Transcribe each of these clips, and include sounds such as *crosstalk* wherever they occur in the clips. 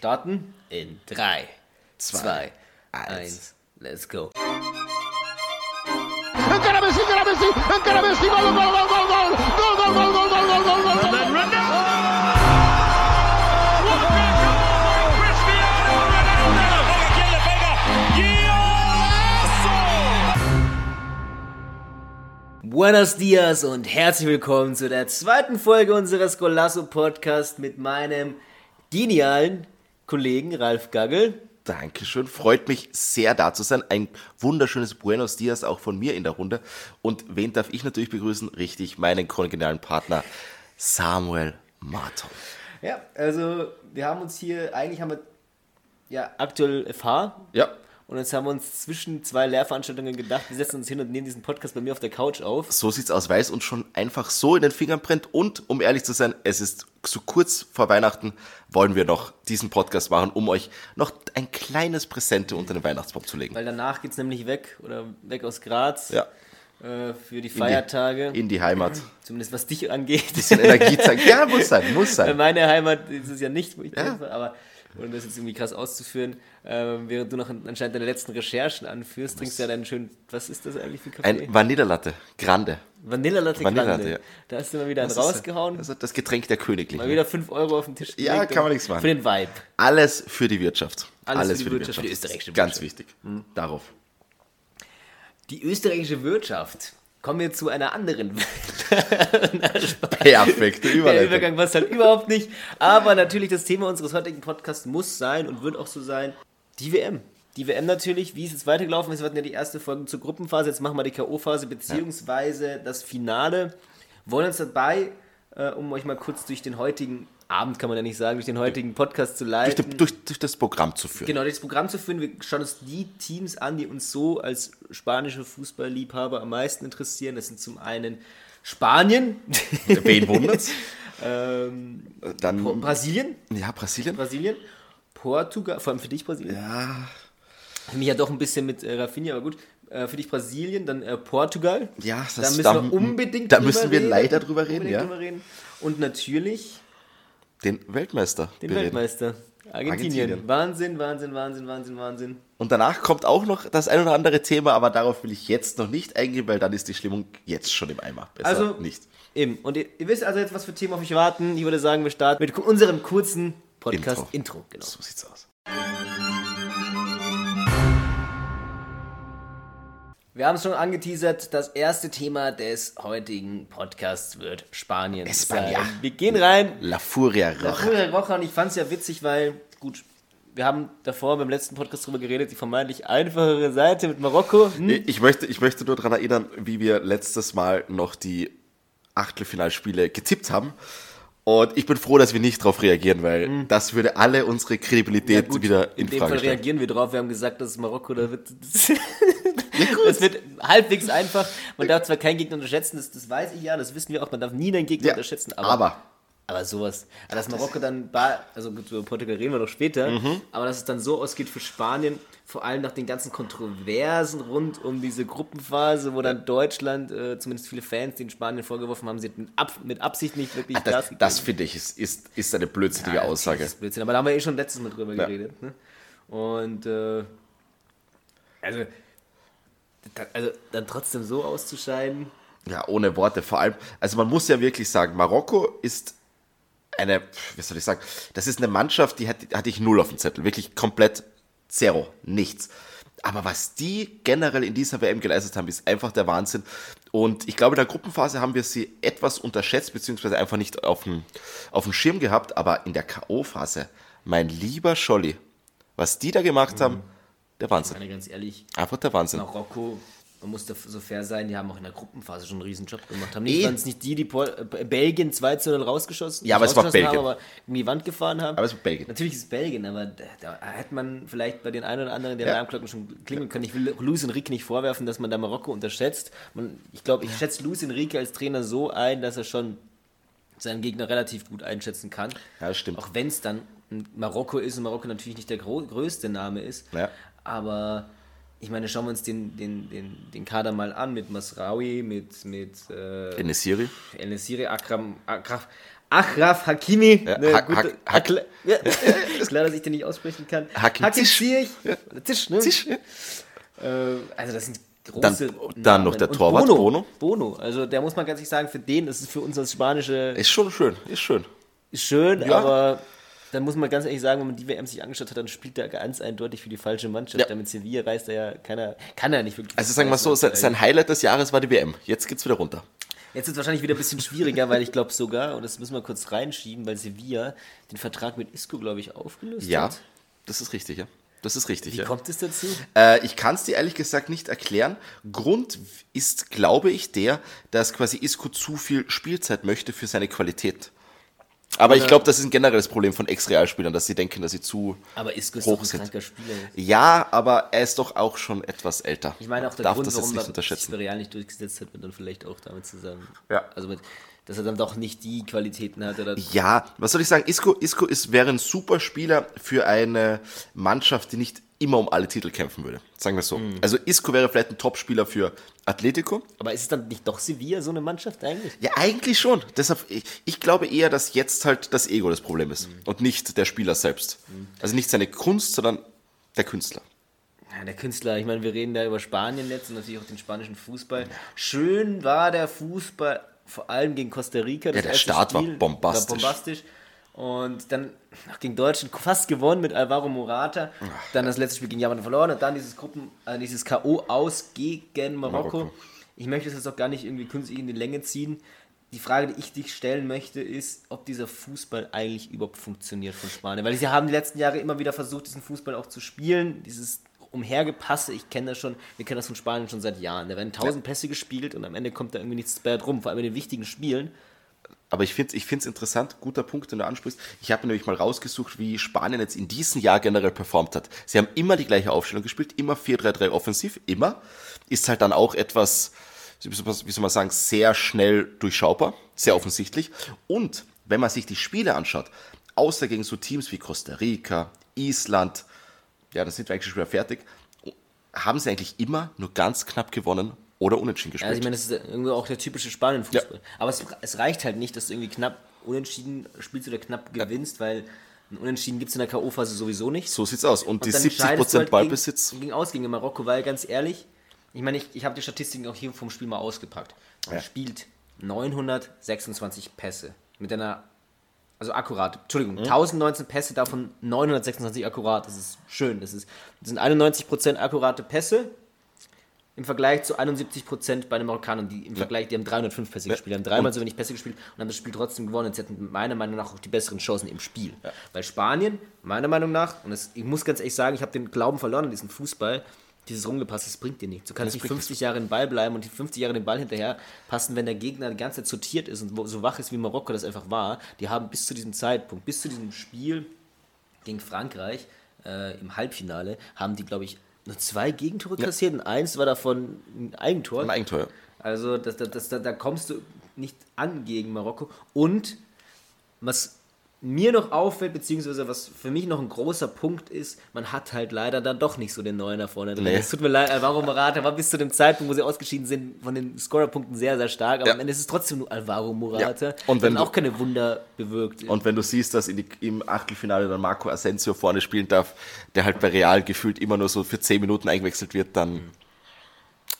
starten in 3, 2, 1, let's go. Encara Messi, encara Messi, encara Messi, gol, gol, gol, gol, gol, gol, gol, gol, gol, gol, gol, gol, gol. And then Ronaldo! What a goal by Cristiano Ronaldo! Aquí le pega. ¡Golazo! Buenos dias und herzlich willkommen zu der zweiten Folge unseres Golasso Podcast mit meinem genialen Kollegen Ralf Gaggel. Dankeschön, freut mich sehr da zu sein. Ein wunderschönes Buenos Dias auch von mir in der Runde. Und wen darf ich natürlich begrüßen? Richtig, meinen kongenialen Partner Samuel Marton. Ja, also wir haben uns hier, eigentlich haben wir ja aktuell FH Ja, und jetzt haben wir uns zwischen zwei Lehrveranstaltungen gedacht, wir setzen uns hin und nehmen diesen Podcast bei mir auf der Couch auf. so sieht's aus, weil es uns schon einfach so in den Fingern brennt. Und um ehrlich zu sein, es ist so kurz vor Weihnachten, wollen wir noch diesen Podcast machen, um euch noch ein kleines Präsente unter den Weihnachtsbaum zu legen. Weil danach geht's nämlich weg oder weg aus Graz Ja, äh, für die in die- Feiertage. In die Heimat. *clears throat* Zumindest was dich angeht. Bisschen Energie zeigen. Ja, muss sein, muss *laughs* sein. Meine Heimat ist es ja nicht, wo ich Ja. bin, aber um das jetzt irgendwie krass auszuführen, ähm, während du noch anscheinend deine letzten Recherchen anführst, trinkst du ja deinen schönen, was ist das eigentlich für Kaffee? Ein Vanillalatte, Grande. Vanillalatte Vanillalatte, Grande. ja. Da hast du mal wieder einen Das ist- rausgehauen, Also das Getränk der Königlichen. mal wieder 5 Euro auf den Tisch Ja, gelegt kann man und- nichts machen. Für den Vibe. Alles für die Wirtschaft. Alles für die Wirtschaft, für die österreichische Ganz Wirtschaft. Mhm. wichtig. Darauf. Die österreichische Wirtschaft. Kommen wir zu einer anderen. *laughs* Perfekte Der Überleitung. Übergang passt halt überhaupt nicht. Aber natürlich, das Thema unseres heutigen Podcasts muss sein und wird auch so sein, die WM. Die WM natürlich, wie ist es weitergelaufen ist, wir hatten ja die erste Folge zur Gruppenphase, jetzt machen wir die K.O.-Phase, beziehungsweise das Finale. Wollen uns dabei, äh, um euch mal kurz durch den heutigen Abend, kann man ja nicht sagen, durch den heutigen Podcast zu Durch, leiten. die- durch, durch das Programm zu führen. Genau, das Programm zu führen. Wir schauen uns die Teams an, die uns so als spanische Fußballliebhaber am meisten interessieren. Das sind zum einen Spanien, Wen wundert's? *laughs* ähm, Dann, Brasilien, ja, Brasilien. Brasilien, Portugal, vor allem für dich Brasilien. Ja, Für mich ja doch ein bisschen mit äh, Rafinha, aber gut. Äh, für dich Brasilien, dann äh, Portugal. ja Da das, müssen da, wir unbedingt Da müssen wir reden. leider drüber reden, ja. drüber reden. Und natürlich Den Weltmeister. den bereden. Weltmeister. Argentinien. Argentinien. Wahnsinn, Wahnsinn, Wahnsinn, Wahnsinn, Wahnsinn. Und danach kommt auch noch das ein oder andere Thema, aber darauf will ich jetzt noch nicht eingehen, weil dann ist die Stimmung jetzt schon im Eimer. Besser Also- nicht. Eben. Und ihr, ihr wisst also jetzt, was für Themen auf euch warten. Ich würde sagen, wir starten mit unserem kurzen Podcast Intro. Intro. genau. So sieht's aus. Wir haben es schon angeteasert, das erste Thema des heutigen Podcasts wird Spanien España. sein. Wir gehen rein. La Furia Roja. Florian Rocha und ich fand es ja witzig, weil, gut, wir haben davor beim letzten Podcast drüber geredet, die vermeintlich einfachere Seite mit Marokko. Hm? Ich möchte, ich möchte nur daran erinnern, wie wir letztes Mal noch die Achtelfinalspiele getippt haben. Und ich bin froh, dass wir nicht darauf reagieren, weil das würde alle unsere Kredibilität Gut, wieder in, in dem Frage Fall stellen. reagieren wir drauf. Wir haben gesagt, dass Marokko da wird. *laughs* Das, wird halbwegs einfach. Man darf zwar keinen Gegner unterschätzen, das, das weiß ich ja, das wissen wir auch. Man darf nie einen Gegner Ja, unterschätzen, aber, aber aber sowas. Dass Marokko dann, ba- also gut, über Portugal reden wir noch später, Mhm. aber dass es dann so ausgeht für Spanien, vor allem nach den ganzen Kontroversen rund um diese Gruppenphase, wo dann Deutschland, äh, zumindest viele Fans, den Spanien vorgeworfen haben, sie hätten ab, mit Absicht nicht wirklich Ah, das, das finde ich, ist, ist, ist eine blödsinnige ja, Aussage. Das ist Blödsinn, aber da haben wir eh schon letztes Mal drüber Ja. geredet. Ne? Und äh, also, also dann trotzdem so auszuscheiden. Ja, ohne Worte. Vor allem, also man muss ja wirklich sagen, Marokko ist eine, wie soll ich sagen, das ist eine Mannschaft, die hatte, hatte ich null auf dem Zettel. Wirklich komplett zero, nichts. Aber was die generell in dieser WM geleistet haben, ist einfach der Wahnsinn. Und ich glaube, in der Gruppenphase haben wir sie etwas unterschätzt, beziehungsweise einfach nicht auf dem, auf dem Schirm gehabt. Aber in der K.O.-Phase, mein lieber Scholli, was die da gemacht haben, der Ich Wahnsinn. meine, ganz ehrlich, Einfach der Wahnsinn. Marokko, man muss da so fair sein, die haben auch in der Gruppenphase schon einen riesen Job gemacht. Haben nicht, Eh. waren es nicht die, die Pol äh, Belgien 2 zu 0 rausgeschossen, Ja, aber es war Belgien. Haben, aber in die Wand gefahren haben. Aber es war Belgien. Natürlich ist es Belgien, aber da, da hätte man vielleicht bei den einen oder anderen der Ja. Alarmglocken schon klingeln können. Ich will Luis Enrique nicht vorwerfen, dass man da Marokko unterschätzt. Man, ich glaube, ich schätze Luis Enrique als Trainer so ein, dass er schon seinen Gegner relativ gut einschätzen kann. Ja, stimmt. Auch wenn es dann Marokko ist und Marokko natürlich nicht der größte Name ist. Ja. Aber ich meine, schauen wir uns den, den, den, den Kader mal an mit Masraoui, mit, mit äh, Enesiri. Enesiri, Akram, Akram, Achraf Hakimi. Ja, eine Hak- gute- Hak- Klar- *laughs* ja. Klar, dass ich den nicht aussprechen kann. Hakim Hakim Ziyech. Ziyech. Oder Zisch, ne? Zisch, ja. Äh, also das sind große Dann- dann noch der Torwart, Bono. Bono. Bono. Also der muss man ganz ehrlich sagen, für den, das ist für uns das Spanische Ist schon schön, ist schön. schön, Ja. aber dann muss man ganz ehrlich sagen, wenn man die WM sich angeschaut hat, dann spielt er ganz eindeutig für die falsche Mannschaft. Ja. Damit Sevilla reist er ja keiner, kann er nicht wirklich. Also sagen wir so, sein, sein Highlight des Jahres war die WM. Jetzt geht's wieder runter. Jetzt ist es wahrscheinlich wieder ein bisschen schwieriger, weil ich glaube sogar, und das müssen wir kurz reinschieben, weil Sevilla den Vertrag mit Isco, glaube ich, aufgelöst Ja, hat. das ist richtig, ja. Das ist richtig, Wie ja. kommt es dazu? Äh, ich kann es dir ehrlich gesagt nicht erklären. Grund ist, glaube ich, der, dass quasi Isco zu viel Spielzeit möchte für seine Qualität. Aber ich glaube, das ist ein generelles Problem von Ex-Realspielern, dass sie denken, dass sie zu Aber Isco ist hoch doch ein sind. kranker Spieler. Ja, aber er ist doch auch schon etwas älter. Ich meine auch der Darf Grund, das jetzt warum nicht er sich unterschätzen. bei Real nicht durchgesetzt hat, wird dann vielleicht auch damit zusammen. Ja. Also mit, dass er dann doch nicht die Qualitäten hat. Oder Ja, was soll ich sagen? Isco, Isco ist, wäre ein super Spieler für eine Mannschaft, die nicht immer um alle Titel kämpfen würde. Sagen wir es so. Mhm. Also Isco wäre vielleicht ein Topspieler für Atletico. aber ist es dann nicht doch Sevilla so eine Mannschaft eigentlich? Ja, eigentlich schon. Deshalb, ich, ich glaube eher, dass jetzt halt das Ego das Problem ist und nicht der Spieler selbst. Also nicht seine Kunst, sondern der Künstler. Ja, der Künstler, ich meine, wir reden da über Spanien jetzt und natürlich auch den spanischen Fußball. Schön war der Fußball, vor allem gegen Costa Rica. das der Start war bombastisch. War bombastisch. Und dann gegen Deutschland *laughs* fast gewonnen mit Alvaro Morata. Dann das letzte Spiel gegen Japan verloren und dann dieses Gruppen, äh, dieses K.O. aus gegen Marokko. Marokko. Ich möchte es jetzt auch gar nicht irgendwie künstlich in die Länge ziehen. Die Frage, die ich dich stellen möchte, ist, ob dieser Fußball eigentlich überhaupt funktioniert von Spanien. Weil sie haben die letzten Jahre immer wieder versucht, diesen Fußball auch zu spielen. Dieses Umhergepasse, ich kenne das schon, wir kennen das von Spanien schon seit Jahren. Da werden tausend Pässe gespielt und am Ende kommt da irgendwie nichts bei rum, vor allem in den wichtigen Spielen. Aber ich finde es ich interessant, guter Punkt, den du ansprichst. Ich habe nämlich mal rausgesucht, wie Spanien jetzt in diesem Jahr generell performt hat. Sie haben immer die gleiche Aufstellung gespielt, immer 4-3-3 offensiv, immer. Ist halt dann auch etwas, wie soll man sagen, sehr schnell durchschaubar, sehr offensichtlich. Und wenn man sich die Spiele anschaut, außer gegen so Teams wie Costa Rica, Island, ja, da sind wir eigentlich schon wieder fertig, haben sie eigentlich immer nur ganz knapp gewonnen oder unentschieden gespielt. Also ich meine, das ist irgendwie auch der typische Spanien-Fußball. Aber es, es reicht halt nicht, dass du irgendwie knapp unentschieden spielst oder knapp gewinnst, weil ein Unentschieden gibt es in der K.O.-Phase sowieso nicht. so sieht's aus. Und, Und die dann 70% scheidest du halt Ballbesitz. Gegen, gegen aus gegen Marokko, weil ganz ehrlich, ich meine, ich, ich habe die Statistiken auch hier vom Spiel mal ausgepackt. Man Ja. spielt 926 Pässe mit einer, also akkurat, Entschuldigung, Mhm. 1019 Pässe, davon 926 akkurat. Das ist schön. Das, ist, das sind 91% akkurate Pässe im Vergleich zu 71% bei den Marokkanern, die im Vergleich, die haben 305 Pässe gespielt, die haben dreimal so wenig Pässe gespielt und haben das Spiel trotzdem gewonnen. Sie hätten meiner Meinung nach auch die besseren Chancen im Spiel. Weil Spanien, meiner Meinung nach, und das, ich muss ganz ehrlich sagen, ich habe den Glauben verloren an diesen Fußball, dieses Rumgepasse, das bringt dir nichts. Du kannst nicht bringt 50 Jahre im Ball bleiben und die 50 Jahre den Ball hinterher passen, wenn der Gegner die ganze Zeit sortiert ist und so wach ist, wie Marokko das einfach war. Die haben bis zu diesem Zeitpunkt, bis zu diesem Spiel gegen Frankreich äh, im Halbfinale, haben die, glaube ich, zwei Gegentore kassiert und eins war davon ein Eigentor. Ein Eigentor. Also das, das, das, da, da kommst du nicht an gegen Marokko. Und was mir noch auffällt, beziehungsweise was für mich noch ein großer Punkt ist, man hat halt leider dann doch nicht so den Neuen da vorne drin. Nee. Es tut mir leid, Alvaro Morata war bis zu dem Zeitpunkt, wo sie ausgeschieden sind, von den Scorerpunkten sehr, sehr stark. Aber Ja. am Ende ist es trotzdem nur Alvaro Morata, Ja. Und der wenn dann du- auch keine Wunder bewirkt. Und wenn du siehst, dass die, im Achtelfinale dann Marco Asensio vorne spielen darf, der halt bei Real gefühlt immer nur so für 10 Minuten eingewechselt wird, dann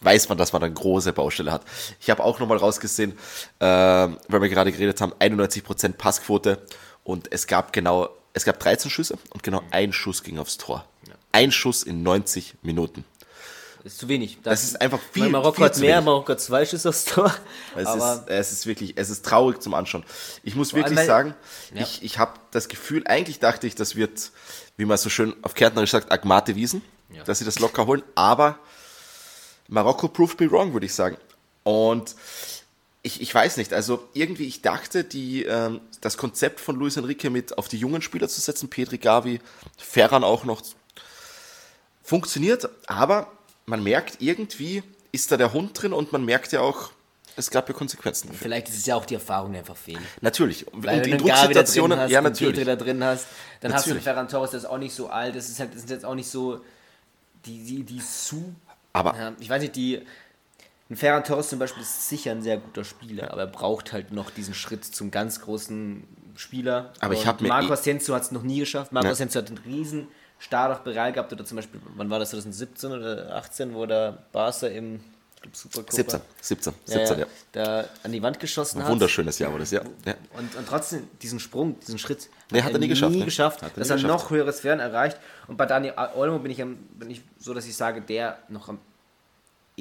weiß man, dass man eine große Baustelle hat. Ich habe auch nochmal rausgesehen, äh, weil wir gerade geredet haben, 91% Passquote und es gab genau, es gab 13 Schüsse und genau ein Schuss ging aufs Tor. Ein Schuss in 90 Minuten. Das ist zu wenig. Das ist einfach viel- Marokko viel hat zu mehr, wenig. Marokko hat zwei Schüsse aufs Tor. Es, aber ist, es ist wirklich, es ist traurig zum Anschauen. Ich muss wirklich weil- sagen, Ja. ich, ich habe das Gefühl, eigentlich dachte ich, das wird, wie man so schön auf Kärntnerisch sagt, Agmate Wiesen, Ja. dass sie das locker holen, aber Marokko proved me wrong, würde ich sagen. Und ich, ich weiß nicht, also irgendwie, ich dachte, die, ähm, das Konzept von Luis Enrique mit auf die jungen Spieler zu setzen, Petri Gavi, Ferran auch noch, funktioniert, aber man merkt irgendwie, ist da der Hund drin und man merkt ja auch, es gab ja Konsequenzen dafür. vielleicht ist es ja auch die Erfahrung, die einfach fehlen. Natürlich. Und Weil in wenn du drin Drucksituationen, hast, ja, einen Petri natürlich. da drin hast, dann hast du Natürlich. Ferran Torres, der ist auch nicht so alt, das ist halt, das sind jetzt auch nicht so die, die, die zu, Aber ja, ich weiß nicht, die, Ein Ferran Torres zum Beispiel ist sicher ein sehr guter Spieler, aber er braucht halt noch diesen Schritt zum ganz großen Spieler. Aber ich Und hab mir Marco eh- Asensio hat es noch nie geschafft. Marco Ja. Asensio hat einen riesen Start auf Bereich gehabt oder zum Beispiel, wann war das 2017 oder 18, wo der Barca im glaub, Supercopa 17, 17, ja, 17, ja. ja, da an die Wand geschossen Ein hat. wunderschönes Jahr war das, ja. ja. Und, und trotzdem diesen Sprung, diesen Schritt Nee, hat er nie geschafft, Nie ne? geschafft Hat er dass er geschafft. noch höhere Sphären erreicht. Und bei Dani Olmo bin ich, bin ich so, dass ich sage, der noch am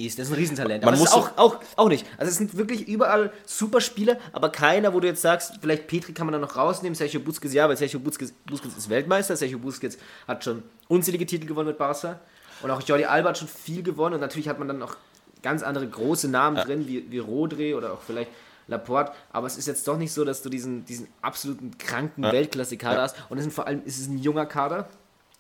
ehesten. Das ist ein Riesentalent. Man aber es muss ist auch, auch, auch nicht. Also es sind wirklich überall super Spieler, aber keiner, wo du jetzt sagst, vielleicht Petri kann man da noch rausnehmen, Sergio Busquets ja, weil Sergio Busquets, Busquets ist Weltmeister, Sergio Busquets hat schon unzählige Titel gewonnen mit Barca. Und auch Jordi Alba hat schon viel gewonnen und natürlich hat man dann noch ganz andere große Namen drin, wie, wie Rodri oder auch vielleicht Laporte, aber es ist jetzt doch nicht so, dass du diesen, diesen absoluten kranken Weltklasse-Kader Ja. hast und es sind vor allem, es ist ein junger Kader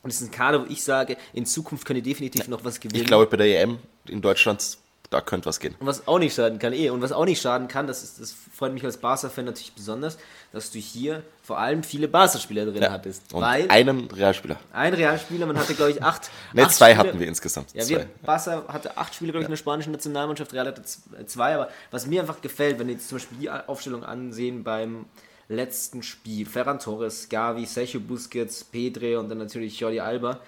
und es ist ein Kader, wo ich sage, in Zukunft können die definitiv noch was gewinnen. Ich glaube, bei der EM in Deutschland, da könnte was gehen. Und was auch nicht schaden kann, eh. Und was auch nicht schaden kann, das, ist, das freut mich als Barca-Fan natürlich besonders, dass du hier vor allem viele Barca-Spieler drin hattest. Und weil einen Realspieler. ein Realspieler, man hatte, glaube ich, acht. *laughs* Ne, acht zwei Spieler- hatten wir insgesamt. Ja, wir, Barca hatte acht Spieler, glaube ich, in der spanischen Nationalmannschaft, Real hatte zwei. Aber was mir einfach gefällt, wenn wir jetzt zum Beispiel die Aufstellung ansehen beim letzten Spiel, Ferran Torres, Gavi, Sergio Busquets, Pedre und dann natürlich Jordi Alba,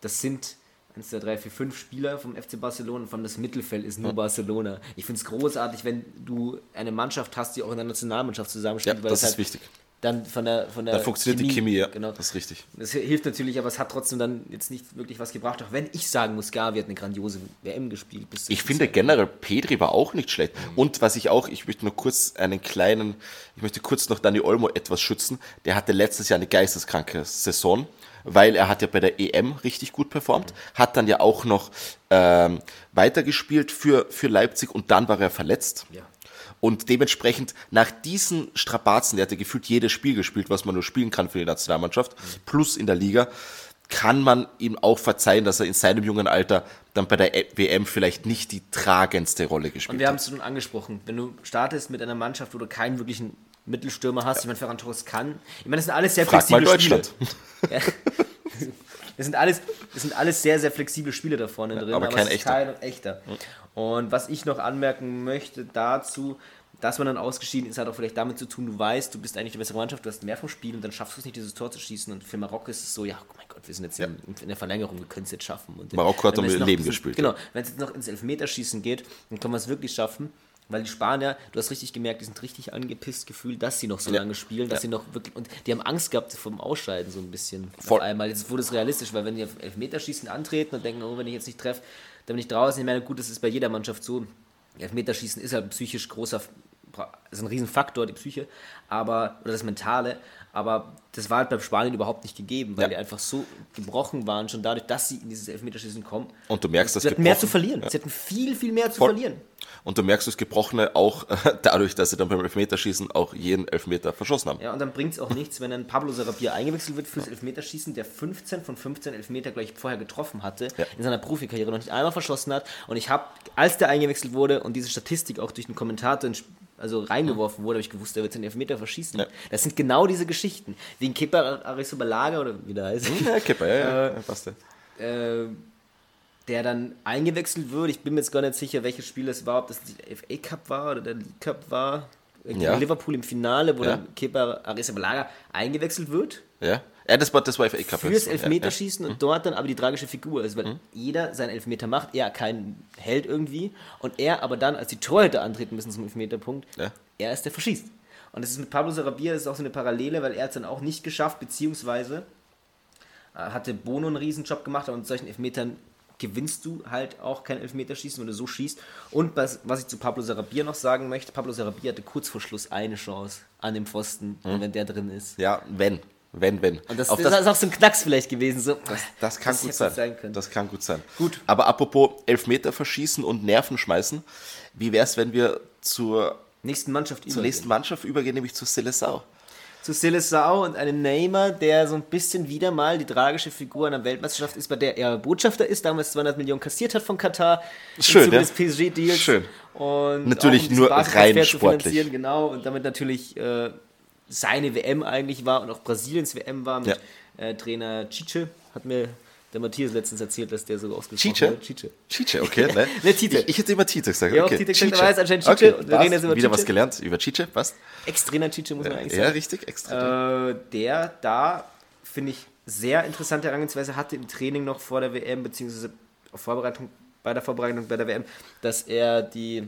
das sind 1, 2, 3, 4, 5 Spieler vom FC Barcelona und von das Mittelfeld ist nur Barcelona. Ich finde es großartig, wenn du eine Mannschaft hast, die auch in der Nationalmannschaft Ja, zusammenspielt. weil das ist wichtig. Dann von der, von der Da funktioniert die Chemie, ja. Genau. Das ist richtig. Das hilft natürlich, aber es hat trotzdem dann jetzt nicht wirklich was gebracht. Auch wenn ich sagen muss, Gavi hat eine grandiose WM gespielt. Bis Ich finde generell, Pedri war auch nicht schlecht. Mhm. Und was ich auch, ich möchte nur kurz einen kleinen, ich möchte kurz noch Dani Olmo etwas schützen. Der hatte letztes Jahr eine geisteskranke Saison, weil er hat ja bei der EM richtig gut performt, hat dann ja auch noch ähm, weitergespielt für, für Leipzig und dann war er verletzt. Ja. Und dementsprechend nach diesen Strapazen, der hat ja gefühlt jedes Spiel gespielt, was man nur spielen kann für die Nationalmannschaft, plus in der Liga, kann man ihm auch verzeihen, dass er in seinem jungen Alter dann bei der WM vielleicht nicht die tragendste Rolle Und gespielt wir haben hat. es schon angesprochen. Wenn du startest mit einer Mannschaft, wo du keinen wirklichen Mittelstürmer hast, ich meine, Ferran Torres kann. Ich meine, das sind alles sehr Frag mal flexible Deutschland. *laughs* Spiele. Das sind alles, das sind alles sehr, sehr flexible Spiele da vorne drin, aber kein es ist echter. kein echter. Und was ich noch anmerken möchte dazu, dass man dann ausgeschieden ist, hat auch vielleicht damit zu tun, du weißt, du bist eigentlich die bessere Mannschaft, du hast mehr vom Spiel und dann schaffst du es nicht, dieses Tor zu schießen. Und für Marokko ist es so, ja, oh mein Gott, wir sind jetzt in, in der Verlängerung, wir können es jetzt schaffen. Und Marokko hat noch Leben diesen- gespielt, Genau, wenn es jetzt noch ins Elfmeterschießen geht, dann können wir es wirklich schaffen. Weil die Spanier, du hast richtig gemerkt, die sind richtig angepisst gefühlt, dass sie noch so Ja. lange spielen, dass Ja. sie noch wirklich, und die haben Angst gehabt vom Ausscheiden so ein bisschen. Voll. Auf einmal, jetzt wurde es realistisch, weil wenn die auf Elfmeterschießen antreten und denken, oh, wenn ich jetzt nicht treffe, dann bin ich draußen. Ich meine, gut, das ist bei jeder Mannschaft so. Elfmeterschießen ist halt ein psychisch großer, ist ein Riesenfaktor, die Psyche, aber, oder das Mentale, aber das war halt beim Spanien überhaupt nicht gegeben, weil Ja. die einfach so gebrochen waren, schon dadurch, dass sie in dieses Elfmeterschießen kommen. Und du merkst, dass Sie hatten mehr zu verlieren. Ja. Sie hatten viel, viel mehr zu Voll. verlieren. Und du merkst das Gebrochene auch *laughs* dadurch, dass sie dann beim Elfmeterschießen auch jeden Elfmeter verschossen haben. Ja, und dann bringt es auch nichts, wenn dann Pablo Sarabia eingewechselt wird fürs Elfmeterschießen, der 15 von 15 Elfmeter gleich vorher getroffen hatte, Ja. in seiner Profikarriere noch nicht einmal verschossen hat. Und ich habe, als der eingewechselt wurde und diese Statistik auch durch den Kommentator ins- also reingeworfen wurde, habe ich gewusst, der wird den Elfmeter verschießen. Ja. Das sind genau diese Geschichten. Wie ein Kepa Arrizabalaga oder wie der heißt. Ja, Kipper, ja, ja, ja, *laughs* passt ja. äh, der dann eingewechselt wird. Ich bin mir jetzt gar nicht sicher, welches Spiel es war, ob das der FA Cup war oder der League Cup war. Gegen Ja. Liverpool im Finale, wo Ja. dann Kepa Arrizabalaga eingewechselt wird Ja, ja das, war, das war FA Cup. fürs jetzt. Ja, Elfmeterschießen und dort dann aber die tragische Figur ist, weil jeder seinen Elfmeter macht, er kein Held irgendwie und er aber dann, als die Torhüter antreten müssen zum Elfmeterpunkt, Ja. er ist der verschießt. Und das ist mit Pablo Sarabia, das ist auch so eine Parallele, weil er es dann auch nicht geschafft, beziehungsweise äh, hatte Bono einen Riesenjob gemacht, aber mit solchen Elfmetern gewinnst du halt auch kein Elfmeterschießen, wenn du so schießt. Und was, was ich zu Pablo Sarabia noch sagen möchte, Pablo Sarabia hatte kurz vor Schluss eine Chance an dem Pfosten, und wenn der drin ist. Ja, wenn. Wenn, wenn. Und das, Auf das, ist auch so ein Knacks vielleicht gewesen. So. Das, das kann gut hätte sein. sein. Das kann gut sein. Gut. Aber apropos Elfmeter verschießen und Nerven schmeißen, wie wäre es, wenn wir zur, nächsten Mannschaft zur übergehen. nächsten Mannschaft übergehen, nämlich zu Seleção? Zu Silesau und einem Neymar, der so ein bisschen wieder mal die tragische Figur einer Weltmeisterschaft ist, bei der er Botschafter ist, damals 200 Millionen kassiert hat von Katar. Schön, ja. des PSG-Deals. Schön. Und Natürlich nur rein zu sportlich. finanzieren, Genau, und damit natürlich äh, seine WM eigentlich war und auch Brasiliens WM war mit Ja. äh, Trainer Chiche, hat mir Der Matthias letztens erzählt, dass der so ausgesprochen Chiche? wird. Chiche. Chiche, okay. Ne? *laughs* Ne, Tite. Ich, ich hätte immer Tite gesagt. Ja, auch okay. Tite gesagt, aber er heißt anscheinend Chiche Okay, und wir reden jetzt über Wieder Chiche. was gelernt über Chiche, passt. Extremer Chiche, muss man eigentlich Ja, sagen. richtig, extra. Äh, der da, finde ich, sehr interessante Herangehensweise hatte im Training noch vor der WM, beziehungsweise Vorbereitung, bei der Vorbereitung bei der WM, dass er die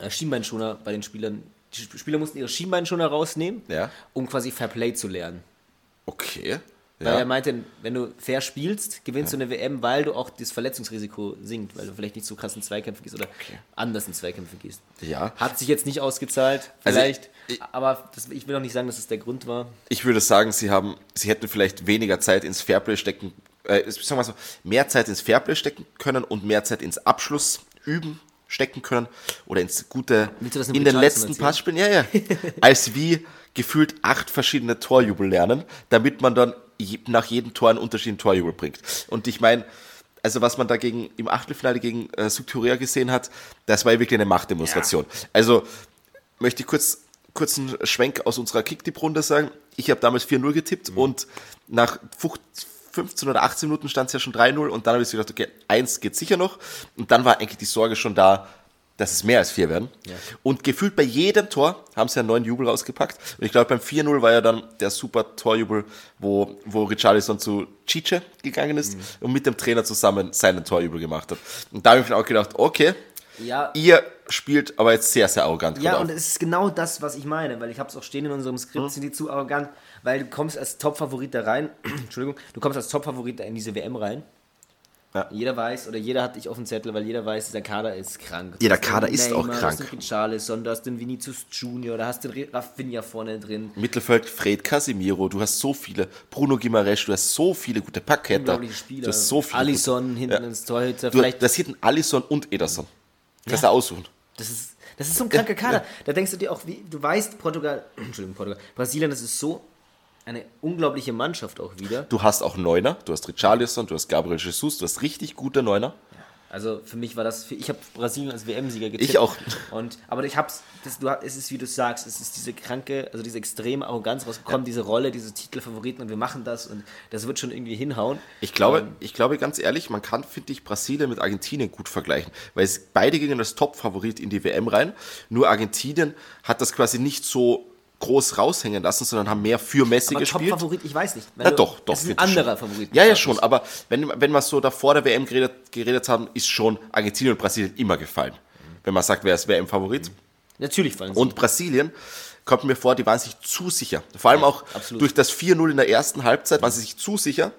äh, Schienbeinschoner bei den Spielern, die Sp- Spieler mussten ihre Schienbeinschoner rausnehmen, Ja. um quasi Fair Play zu lernen. Okay. Weil er Ja. meinte, wenn du fair spielst, gewinnst du eine WM, weil du auch das Verletzungsrisiko sinkt, weil du vielleicht nicht so krass in Zweikämpfe gehst oder anders in Zweikämpfe gehst. ja. Hat sich jetzt nicht ausgezahlt, Also, vielleicht, ich- aber das, ich will auch nicht sagen, dass es der Grund war. Ich würde sagen, sie haben, sie hätten vielleicht weniger Zeit ins Fairplay stecken, äh, sagen wir mal so, mehr Zeit ins Fairplay stecken können und mehr Zeit ins Abschluss üben stecken können oder ins gute in den letzten erzählen? Passspielen, ja, ja, *laughs* als wie gefühlt acht verschiedene Torjubel lernen, damit man dann nach jedem Tor einen unterschiedlichen Torjubel bringt. Und ich meine, also was man dagegen im Achtelfinale gegen äh, Südkorea gesehen hat, das war ja wirklich eine Machtdemonstration. Also möchte ich kurz, kurz einen Schwenk aus unserer Kicktipp-Runde sagen. Ich habe damals 4-0 getippt und nach 15 oder 18 Minuten stand es ja schon 3-0 und dann habe ich gedacht, okay, eins geht sicher noch. Und dann war eigentlich die Sorge schon da, dass es mehr als vier werden. Und gefühlt bei jedem Tor haben sie einen neuen Jubel rausgepackt. Und ich glaube, beim 4-0 war ja dann der super Torjubel, wo, wo Richarlison zu Chiche gegangen ist und mit dem Trainer zusammen seinen Torjubel gemacht hat. Und da habe ich mir auch gedacht, okay, Ja, ihr spielt aber jetzt sehr, sehr arrogant. Ja, und es ist genau das, was ich meine, weil ich habe es auch stehen in unserem Skript, sind die zu arrogant, weil du kommst als Top-Favorit da rein, *clears throat* Entschuldigung, du kommst als Top-Favorit in diese WM rein. Ja. Jeder weiß, oder jeder hat dich auf dem Zettel, weil jeder weiß, dieser Kader ist krank. Jeder Kader ist auch Du hast krank. den Richarlison, du hast den Vinicius Junior, da hast den Rafinha vorne drin. Mittelfeld Fred Casimiro, du hast so viele, Bruno Gimaresch, du hast so viele gute Spieler. Du hast so viele Alisson gute, hinten Ja. ins Torhüter. Du, Vielleicht das hinten Alisson und Ederson. Kannst Ja. du aussuchen. Das ist, das ist so ein kranker Kader. Da denkst du dir auch, wie, du weißt, Portugal, *clears throat* Entschuldigung, Portugal, Brasilien, das ist so eine unglaubliche Mannschaft auch wieder. Du hast auch Neuner, du hast Richarlison, du hast Gabriel Jesus, du hast richtig gute Neuner. Also für mich war das, ich habe Brasilien als WM-Sieger getippt. Ich auch. Und, aber ich hab's, das, du, es ist wie du sagst, es ist diese kranke, also diese extreme Arroganz rausgekommen, diese Rolle, diese Titelfavoriten und wir machen das und das wird schon irgendwie hinhauen. Ich glaube, Ähm, ich glaube ganz ehrlich, man kann, finde ich, Brasilien mit Argentinien gut vergleichen, weil es beide gingen als Top-Favorit in die WM rein. Nur Argentinien hat das quasi nicht so groß raushängen lassen, sondern haben mehr für Messi aber gespielt. Top-Favorit, ich weiß nicht. Ja, du- doch, doch. Das ist ein anderer schon. Favorit. Ja, ja, schon. Aber wenn, wenn wir so da vor der WM geredet, geredet haben, ist schon Argentinien und Brasilien immer gefallen. Wenn man sagt, wer ist WM-Favorit. Natürlich fallen sie. Und Brasilien kommt mir vor, die waren sich zu sicher. Vor allem auch absolut. durch das 4-0 in der ersten Halbzeit waren sie sich zu sicher.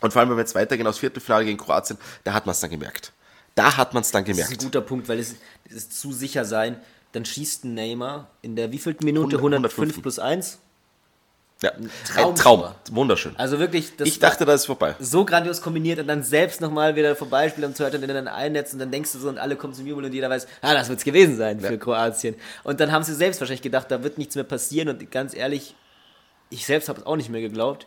Und vor allem, wenn wir jetzt weitergehen aus Viertelfinale gegen Kroatien, da hat man es dann gemerkt. Da hat man es dann das ist ein gemerkt. guter Punkt, weil es, es ist zu sicher sein. Dann schießt Neymar in der wievielten Minute? 100, 105 plus 1? Ja. Traum- Traum. Wunderschön. Also wirklich, das Ich dachte, da ist vorbei. so grandios kombiniert und dann selbst nochmal wieder vorbeispielt am zweiten und dann einnetzt und dann denkst du so und alle kommen zum Jubel und jeder weiß, ah, das wird's gewesen sein für Kroatien. Und dann haben sie selbst wahrscheinlich gedacht, da wird nichts mehr passieren und ganz ehrlich, ich selbst habe es auch nicht mehr geglaubt.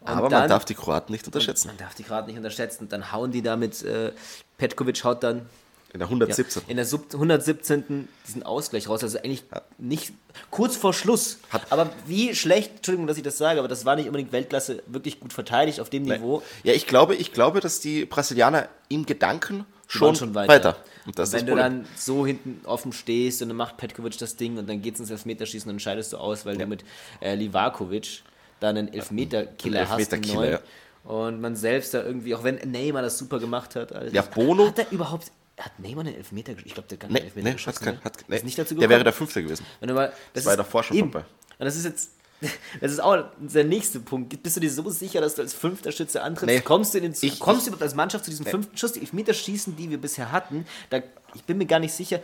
Und Aber dann, man darf die Kroaten nicht unterschätzen. man darf die gerade nicht unterschätzen. Und dann hauen die damit, äh, Petkovic haut dann In der ja, 117. in der Sub- 117. diesen Ausgleich raus. Also eigentlich nicht kurz vor Schluss. Hat- aber wie schlecht, Entschuldigung, dass ich das sage, aber das war nicht unbedingt Weltklasse, wirklich gut verteidigt auf dem Niveau. Ja, ich glaube, ich glaube, dass die Brasilianer im Gedanken waren schon, weiter. Und das Wenn das du dann so hinten offen stehst und dann macht Petkovic das Ding und dann geht's ins Elfmeterschießen und dann scheidest du aus, weil du mit äh, Livakovic dann einen Elfmeterkiller Einen hast. Elfmeterkiller. Und man selbst da irgendwie, auch wenn Neymar das super gemacht hat. Alter. Ja, Bono- Hat er überhaupt, hat Neymar einen Elfmeter geschossen? Ich glaube, der kann Nee, Elfmeter nee, geschossen. kein, ne? hat, Ist nee. nicht dazu Der wäre der Fünfte gewesen. Wenn du mal, das war ist davor schon eben. vorbei. Und das ist jetzt, *laughs* das ist auch der nächste Punkt. Bist du dir so sicher, dass du als fünfter Schütze antrittst? Nee. Kommst du, in den, Ich- kommst du überhaupt als Mannschaft zu diesem fünften Schuss? Die Elfmeterschießen, die wir bisher hatten, da, ich bin mir gar nicht sicher.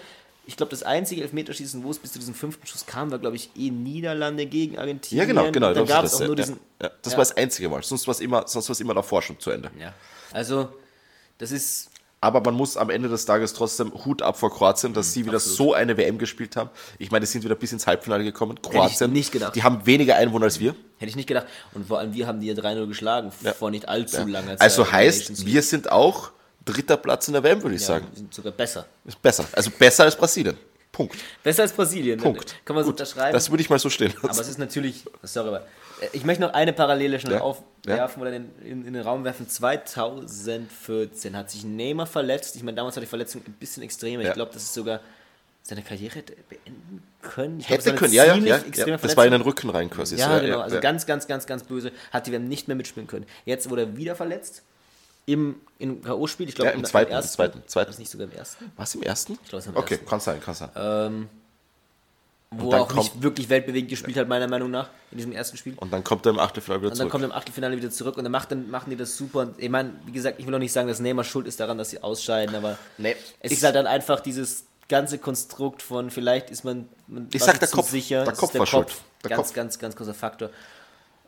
Ich glaube, das einzige Elfmeterschießen, wo es bis zu diesem fünften Schuss kam, war, glaube ich, eh Niederlande gegen Argentinien. Ja, genau, genau. Da das gab war es das, auch nur ja, diesen. ja. Das ja. war das einzige Mal. Sonst war es immer, sonst war's immer davor schon zu Ende. Ja. Also, das ist. Aber man muss am Ende des Tages trotzdem Hut ab vor Kroatien, dass sie wieder so eine WM gespielt haben. Ich meine, die sind wieder bis ins Halbfinale gekommen. Kroatien. nicht gedacht. Die haben weniger Einwohner als wir. Hätte ich nicht gedacht. Und vor allem, wir haben die ja 3-0 geschlagen, vor nicht allzu langer Zeit. Also in der heißt, wir sind auch dritter Platz in der WM, würde ich Ja, sagen. wir sind sogar besser. Ist besser. Also besser als Brasilien. Punkt. Besser als Brasilien. Punkt. Kann man so unterschreiben. Das würde ich mal so stehen lassen. aber es ist natürlich, sorry, aber Ich möchte noch eine Parallele schnell Ja, aufwerfen oder in, in, in den Raum werfen. 2014 hat sich Neymar verletzt. Ich meine, damals war die Verletzung ein bisschen extremer. Ja. Ich glaube, dass es sogar seine Karriere hätte beenden können. Ich glaube, es Hätte war eine können, ja, ja, ja, ja. Das war in den. Rücken rein quasi. Ja, genau. Also ja. ganz, ganz, ganz, ganz böse. Hat die WM nicht mehr mitspielen können. Jetzt wurde er wieder verletzt. Im, im K.O.-Spiel. Ich glaube, Ja, im zweiten, im ersten. zweiten, zweiten. War das nicht sogar im ersten? Was im ersten? glaube, es war im Okay, ersten. kann sein, kann sein. Wo er auch nicht kommt- wirklich weltbewegend gespielt hat, meiner Meinung nach, in diesem ersten Spiel. und dann kommt er im Achtelfinale wieder Und dann zurück. kommt er im Achtelfinale wieder zurück und dann, macht, dann machen die das super. Und ich meine, wie gesagt, ich will auch nicht sagen, dass Neymar schuld ist daran, dass sie ausscheiden, aber Nee, es ist halt dann einfach dieses ganze Konstrukt von vielleicht ist man, man Ich sag, der Kopf. sicher, Der Kopf ist war schuld. Der ganz, Kopf. ganz, ganz großer Faktor.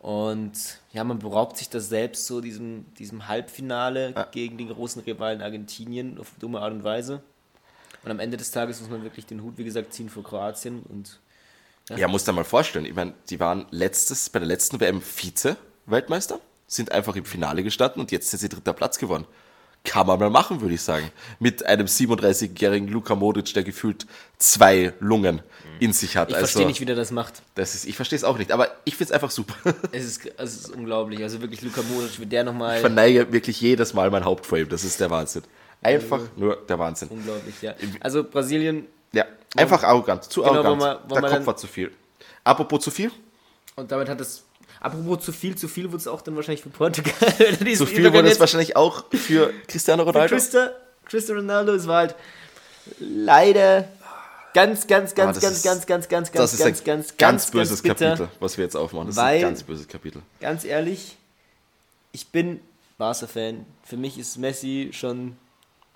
Und ja, man beraubt sich das selbst so, diesem, diesem Halbfinale gegen den großen Rivalen Argentinien auf dumme Art und Weise. Und am Ende des Tages muss man wirklich den Hut, wie gesagt, ziehen vor Kroatien und Ja, muss dir mal vorstellen. Ich meine, die waren letztes, bei der letzten WM Vize-Weltmeister, sind einfach im Finale gestanden und jetzt sind sie dritter Platz geworden. Kann man mal machen, würde ich sagen. Mit einem 37-jährigen Luka Modric, der gefühlt zwei Lungen in sich hat. ich also, verstehe nicht, wie der das macht. das ist, ich verstehe es auch nicht, aber ich finde es einfach super. *laughs* Es ist, es ist unglaublich. Also wirklich Luka Modric, wie der Ich nochmal. verneige wirklich jedes Mal mein Haupt vor ihm. Das ist der Wahnsinn. Einfach nur der Wahnsinn. Unglaublich, ja. Also Brasilien, Ja, einfach arrogant. Zu Genau, arrogant. wo man- wo der Kopf dann- war zu viel. Apropos zu viel. und damit hat es. Apropos zu viel, zu viel wurde es auch dann wahrscheinlich für Portugal. *laughs* Zu viel wurde es wahrscheinlich auch für *laughs* Cristiano Ronaldo. Christa, Cristiano Ronaldo, es war halt leider ganz, ganz, Aber ganz, das ganz, ist- ganz, ganz, ganz, ganz, ganz, ein ganz, ganz, böses bitter. Kapitel, was wir jetzt aufmachen. Das Weil- ist ein ganz böses Kapitel. Ganz ehrlich, ich bin Barca-Fan. Für mich ist Messi schon,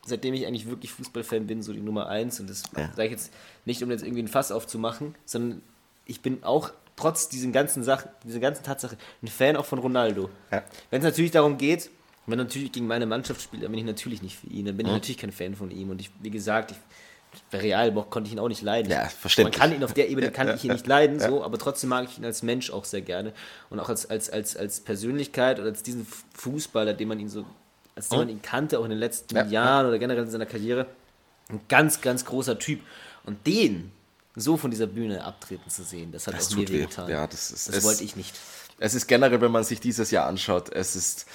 seitdem ich eigentlich wirklich Fußballfan bin, so die Nummer eins. Und das Ja. sage ich jetzt nicht, um jetzt irgendwie ein Fass aufzumachen, sondern ich bin auch trotz diesen ganzen Sachen, dieser ganzen Tatsache, ein Fan auch von Ronaldo. Ja. Wenn es natürlich darum geht, wenn er natürlich gegen meine Mannschaft spielt, dann bin ich natürlich nicht für ihn. Dann bin Mhm. ich natürlich kein Fan von ihm. Und ich, wie gesagt, ich, bei Real konnte ich ihn auch nicht leiden. Ja, verständlich. Man kann ihn auf der Ebene kann ich ihn nicht leiden, Ja. so, aber trotzdem mag ich ihn als Mensch auch sehr gerne. Und auch als, als, als, als Persönlichkeit oder als diesen Fußballer, den man ihn so, als man ihn kannte, auch in den letzten Ja, Jahren oder generell in seiner Karriere. Ein ganz, ganz großer Typ. Und den so von dieser Bühne abtreten zu sehen, das hat Das auch mir weh. wehgetan. Ja, das ist- das wollte ich nicht. Es ist generell, wenn man sich dieses Jahr anschaut, es ist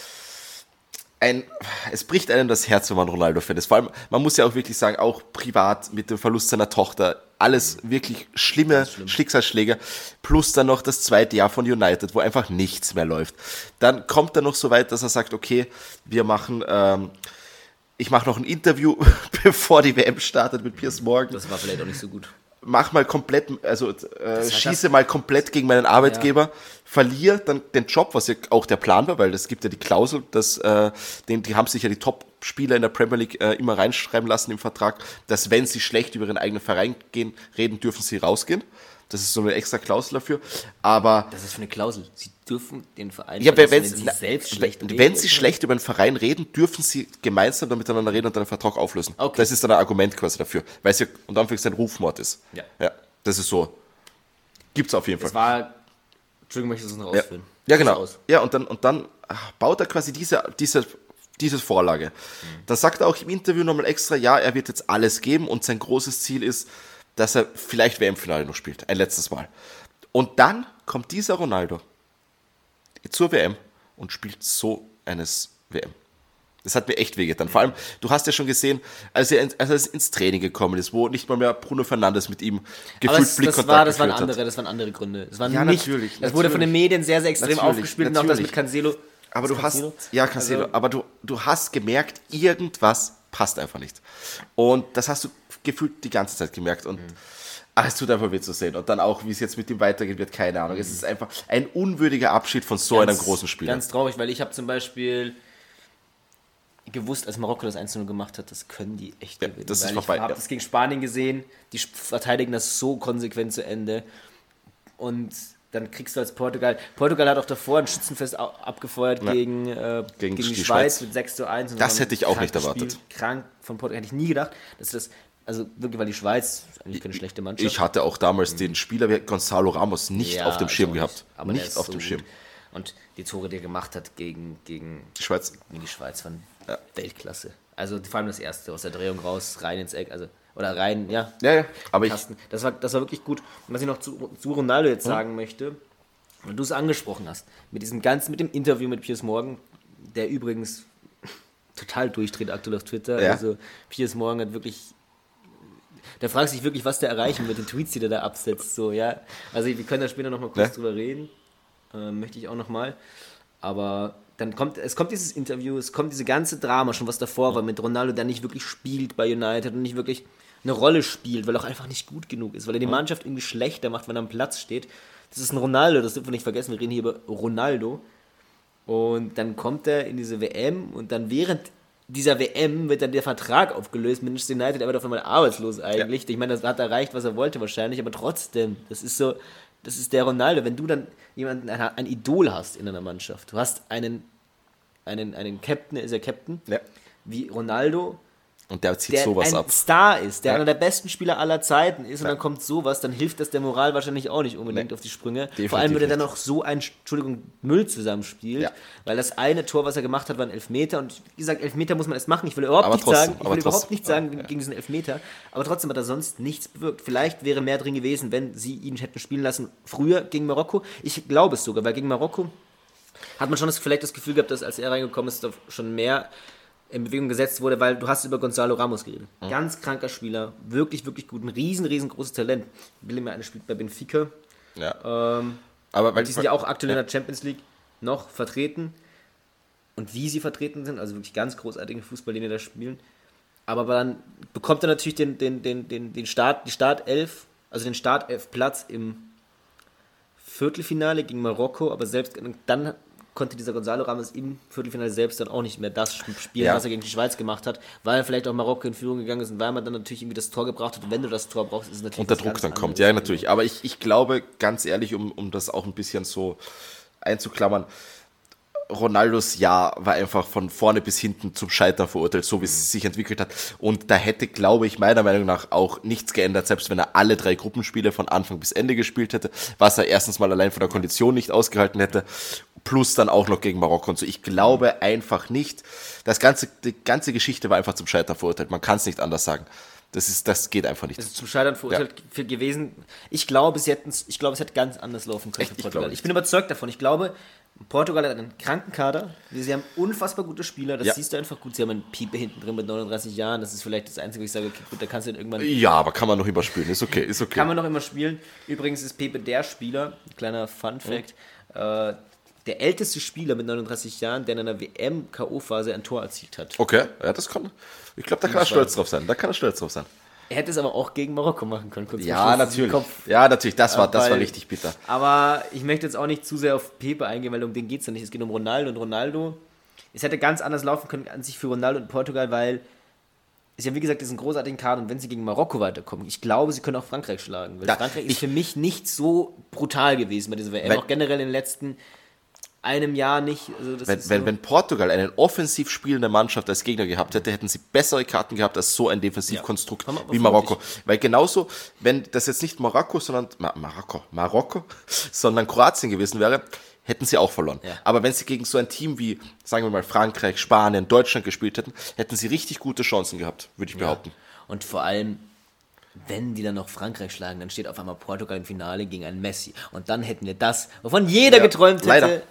ein, es bricht einem das Herz, wenn man Ronaldo-Fan ist. Vor allem, man muss ja auch wirklich sagen, auch privat mit dem Verlust seiner Tochter, alles wirklich schlimme Schicksalsschläge, plus dann noch das zweite Jahr von United, wo einfach nichts mehr läuft. Dann kommt er noch so weit, dass er sagt, okay, wir machen, ähm, ich mache noch ein Interview, *laughs* bevor die WM startet mit Piers Morgan. Das war vielleicht auch nicht so gut. mach mal komplett, also äh, schieße das- mal komplett gegen meinen Arbeitgeber, verliere dann den Job, was ja auch der Plan war, weil es gibt ja die Klausel, dass äh, den, die haben sich ja die Top-Spieler in der Premier League äh, immer reinschreiben lassen im Vertrag, dass wenn sie schlecht über ihren eigenen Verein gehen, reden, dürfen sie rausgehen. Das ist so eine extra Klausel dafür. Aber Das ist für eine Klausel. Sie dürfen den Verein ja, wenn, verlassen, wenn, wenn sie selbst schlecht wenn, reden. wenn sie schlecht über einen Verein reden, dürfen sie gemeinsam miteinander reden und dann einen Vertrag auflösen. Okay. Das ist dann ein Argument quasi dafür, weil es ja unter Anführungszeichen Rufmord ist. Ja. ja. Das ist so. Gibt's auf jeden Fall. Das war. Entschuldigung, möchte ich das noch Ja, ausführen? ja Führ's genau. Ja, und dann, und dann baut er quasi diese, diese, diese Vorlage. Dann sagt er auch im Interview nochmal extra, ja, er wird jetzt alles geben und sein großes Ziel ist, dass er vielleicht WM-Finale noch spielt. Ein letztes Mal. Und dann kommt dieser Ronaldo zur WM und spielt so eines WM. Das hat mir echt wehgetan. Vor allem, du hast ja schon gesehen, als er, ins- als er ins Training gekommen ist, wo nicht mal mehr Bruno Fernandes mit ihm gefühlt das, das, Blickkontakt war, das waren geführt hat. andere, das waren andere Gründe. Das waren Ja, nicht, natürlich, Das wurde von den natürlich. Medien sehr, sehr extrem Natürlich, aufgespielt und auch das natürlich. mit Cancelo. Aber du hast, Cancelo? ja, Cancelo, Also- aber du, du hast gemerkt, irgendwas passt einfach nicht. Und das hast du gefühlt die ganze Zeit gemerkt und ah, es tut einfach weh zu sehen. Und dann auch, wie es jetzt mit ihm weitergehen wird, keine Ahnung. Es ist einfach ein unwürdiger Abschied von so einem großen Spieler. Ganz traurig, weil ich habe zum Beispiel gewusst, als Marokko das 1-0 gemacht hat, das können die echt Ja, gewinnen. das ist vorbei, Ich habe ja. das gegen Spanien gesehen, die verteidigen das so konsequent zu Ende. Und dann kriegst du als Portugal. Portugal hat auch davor ein Schützenfest abgefeuert Ja. gegen, äh, Gegen gegen, die, die Schweiz, Schweiz. mit 6 zu 1. Und Das hätte ich auch nicht erwartet. Spiel. Krank von Portugal. Hätte ich nie gedacht, dass das. Also wirklich, weil die Schweiz eigentlich keine schlechte Mannschaft. Ich hatte auch damals den Spieler wie Gonzalo Ramos nicht Ja, auf dem Schirm auch gehabt. Aber der nicht auf so dem gut. Schirm. Und die Tore, die er gemacht hat gegen, gegen Die Schweiz. gegen die Schweiz waren Weltklasse. Also vor allem das erste aus der Drehung raus, rein ins Eck, also oder rein, ja. Ja, ja. Aber ich. Das war, das war wirklich gut. Und was ich noch zu, zu Ronaldo jetzt sagen möchte, Und du es angesprochen hast, mit diesem ganzen, mit dem Interview mit Piers Morgan, der übrigens *laughs* total durchdreht aktuell auf Twitter. Ja. Also Piers Morgan hat wirklich. Da fragt sich wirklich, was der erreichen mit den Tweets, die der da absetzt. So, ja. Also wir können da später nochmal kurz Ne? drüber reden. Ähm, möchte ich auch nochmal. Aber dann kommt, es kommt dieses Interview, es kommt diese ganze Drama schon, was davor war mit Ronaldo, der nicht wirklich spielt bei United und nicht wirklich eine Rolle spielt, weil er auch einfach nicht gut genug ist, weil er die Mannschaft irgendwie schlechter macht, wenn er am Platz steht. Das ist ein Ronaldo, das dürfen wir nicht vergessen, wir reden hier über Ronaldo. Und dann kommt er in diese WM und dann während dieser WM wird dann der Vertrag aufgelöst. Manchester United, er wird auf einmal arbeitslos eigentlich. Ich meine, das hat erreicht, was er wollte wahrscheinlich, aber trotzdem, das ist so, das ist der Ronaldo. Wenn du dann jemanden, ein, ein Idol hast in einer Mannschaft, du hast einen, einen, einen Captain, ist er Captain, Ja. wie Ronaldo, Und der zieht der sowas ein ab. Star ist, der Ja. einer der besten Spieler aller Zeiten ist und Ja. dann kommt sowas, dann hilft das der Moral wahrscheinlich auch nicht unbedingt Nee. auf die Sprünge. Definitiv Vor allem, wenn er dann noch so ein, Entschuldigung, Müll zusammenspielt, Ja. weil das eine Tor, was er gemacht hat, war ein Elfmeter und wie gesagt, Elfmeter muss man erst machen. Ich will überhaupt Aber nicht trotzdem, sagen, ich will überhaupt nicht sagen gegen diesen Elfmeter, aber trotzdem hat er sonst nichts bewirkt. Vielleicht wäre mehr drin gewesen, wenn sie ihn hätten spielen lassen früher gegen Marokko. Ich glaube es sogar, weil gegen Marokko hat man schon das, vielleicht das Gefühl gehabt, dass als er reingekommen ist, schon mehr in Bewegung gesetzt wurde, weil du hast über Gonzalo Ramos geredet. Ganz kranker Spieler, wirklich, wirklich gut, ein riesen, riesengroßes Talent. William einer spielt bei Benfica. Ja. Ähm, Aber weil die sind ja auch aktuell in der Champions League noch vertreten. Und wie sie vertreten sind, also wirklich ganz großartigen Fußball, den die da spielen. Aber dann bekommt er natürlich den, den, den, den, den Start, die Startelf, also den Startelf-Platz im Viertelfinale gegen Marokko, aber selbst dann konnte dieser Gonzalo Ramos im Viertelfinale selbst dann auch nicht mehr das spielen, Ja. was er gegen die Schweiz gemacht hat, weil vielleicht auch Marokko in Führung gegangen ist und weil man dann natürlich irgendwie das Tor gebraucht hat. Und wenn du das Tor brauchst, ist es natürlich und der Druck dann kommt. Ja, natürlich. Aber ich, ich glaube, ganz ehrlich, um, um das auch ein bisschen so einzuklammern, Ronaldos Jahr war einfach von vorne bis hinten zum Scheitern verurteilt, so wie es sich entwickelt hat. Und da hätte, glaube ich, meiner Meinung nach auch nichts geändert, selbst wenn er alle drei Gruppenspiele von Anfang bis Ende gespielt hätte, was er erstens mal allein von der Kondition nicht ausgehalten hätte, plus dann auch noch gegen Marokko und so. Ich glaube einfach nicht, das ganze, die ganze Geschichte war einfach zum Scheitern verurteilt. Man kann es nicht anders sagen. Das ist, das geht einfach nicht. Es ist zum Scheitern verurteilt für gewesen. Ich glaube, sie hätten's, ich glaube, es hätte ganz anders laufen können Echt? für Ich Portugal. Ich, nicht. bin überzeugt davon. Ich glaube, Portugal hat einen kranken Kader. Sie haben unfassbar gute Spieler. Das Ja. siehst du einfach gut. Sie haben einen Piepe hinten drin mit 39 Jahren. Das ist vielleicht das Einzige, wo ich sage, okay, gut, da kannst du dann irgendwann. Ja, aber kann man noch überspielen. Ist okay, ist okay. Kann man noch immer spielen. Übrigens ist Pepe der Spieler, kleiner Fun Fact, äh, der älteste Spieler mit 39 Jahren, der in einer WM-K.O.-Phase ein Tor erzielt hat. Okay, ja, das kann. Ich glaube, da kann er stolz drauf sein. Da kann er stolz drauf sein. Er hätte es aber auch gegen Marokko machen können. kurz Ja, natürlich. Ja, natürlich. Das war, das war richtig bitter. Aber ich möchte jetzt auch nicht zu sehr auf Pepe eingehen, weil um den geht es ja nicht. Es geht um Ronaldo und Ronaldo. Es hätte ganz anders laufen können an sich für Ronaldo und Portugal, weil sie haben wie gesagt diesen großartigen Kader und wenn sie gegen Marokko weiterkommen, ich glaube, sie können auch Frankreich schlagen. Weil Ja, Frankreich ich- ist für mich nicht so brutal gewesen bei dieser WM. Auch generell in den letzten einem Jahr nicht. Also das Wenn, wenn, so, wenn Portugal eine offensiv spielende Mannschaft als Gegner gehabt hätte, hätten sie bessere Karten gehabt als so ein Defensivkonstrukt Ja, wie Marokko. Weil genauso, wenn das jetzt nicht Marokko, sondern Ma Marokko, Marokko, *laughs* sondern Kroatien gewesen wäre, hätten sie auch verloren. Ja. Aber wenn sie gegen so ein Team wie, sagen wir mal, Frankreich, Spanien, Deutschland gespielt hätten, hätten sie richtig gute Chancen gehabt, würde ich behaupten. Und vor allem, wenn die dann noch Frankreich schlagen, dann steht auf einmal Portugal im Finale gegen einen Messi. Und dann hätten wir das, wovon jeder Ja, geträumt hätte. leider.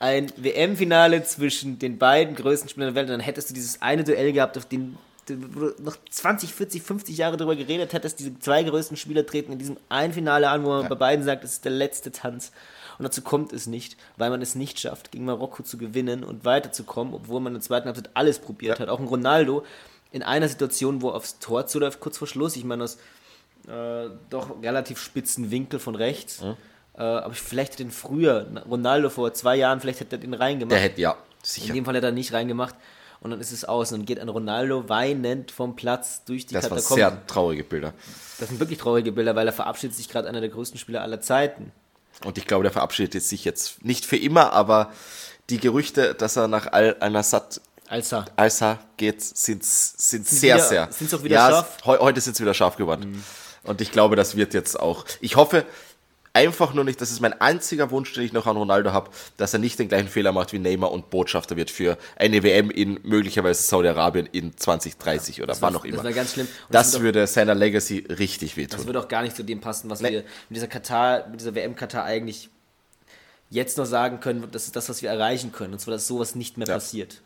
Ein WM-Finale zwischen den beiden größten Spielern der Welt. Und dann hättest du dieses eine Duell gehabt, auf den wo du noch 20, 40, 50 Jahre darüber geredet hättest, diese zwei größten Spieler treten in diesem einen Finale an, wo man bei beiden sagt, es ist der letzte Tanz. Und dazu kommt es nicht, weil man es nicht schafft, gegen Marokko zu gewinnen und weiterzukommen, obwohl man in der zweiten Halbzeit alles probiert hat. Auch ein Ronaldo in einer Situation, wo er aufs Tor zuläuft, kurz vor Schluss. Ich meine, aus äh, doch relativ spitzen Winkel von rechts. Äh, aber vielleicht hätte den früher, Ronaldo vor zwei Jahren, vielleicht hätte er den reingemacht. Der hätte, ja, In sicher. dem Fall hat er nicht reingemacht. Und dann ist es aus. Und dann geht ein Ronaldo weinend vom Platz durch die Das waren Katakomben. sehr traurige Bilder. Das sind wirklich traurige Bilder, weil er verabschiedet sich gerade einer der größten Spieler aller Zeiten. Und ich glaube, der verabschiedet sich jetzt nicht für immer, aber die Gerüchte, dass er nach Al-Nassad Alsa. Alsa geht, sind, sind sehr, wieder- sehr. sind's auch wieder ja, scharf? Heu, heute sind sie wieder scharf geworden. Und ich glaube, das wird jetzt auch. Ich hoffe einfach nur nicht, das ist mein einziger Wunsch, den ich noch an Ronaldo habe, dass er nicht den gleichen Fehler macht wie Neymar und Botschafter wird für eine WM in möglicherweise Saudi-Arabien in 2030 oder wann auch immer. das wär ganz schlimm. Und Das, das wird auch- würde seiner Legacy richtig Das wehtun. würde auch gar nicht zu dem passen, was Nee. wir mit dieser Katar, mit dieser WM Katar eigentlich jetzt noch sagen können, das ist das, was wir erreichen können. Und zwar, dass sowas nicht mehr Ja. passiert.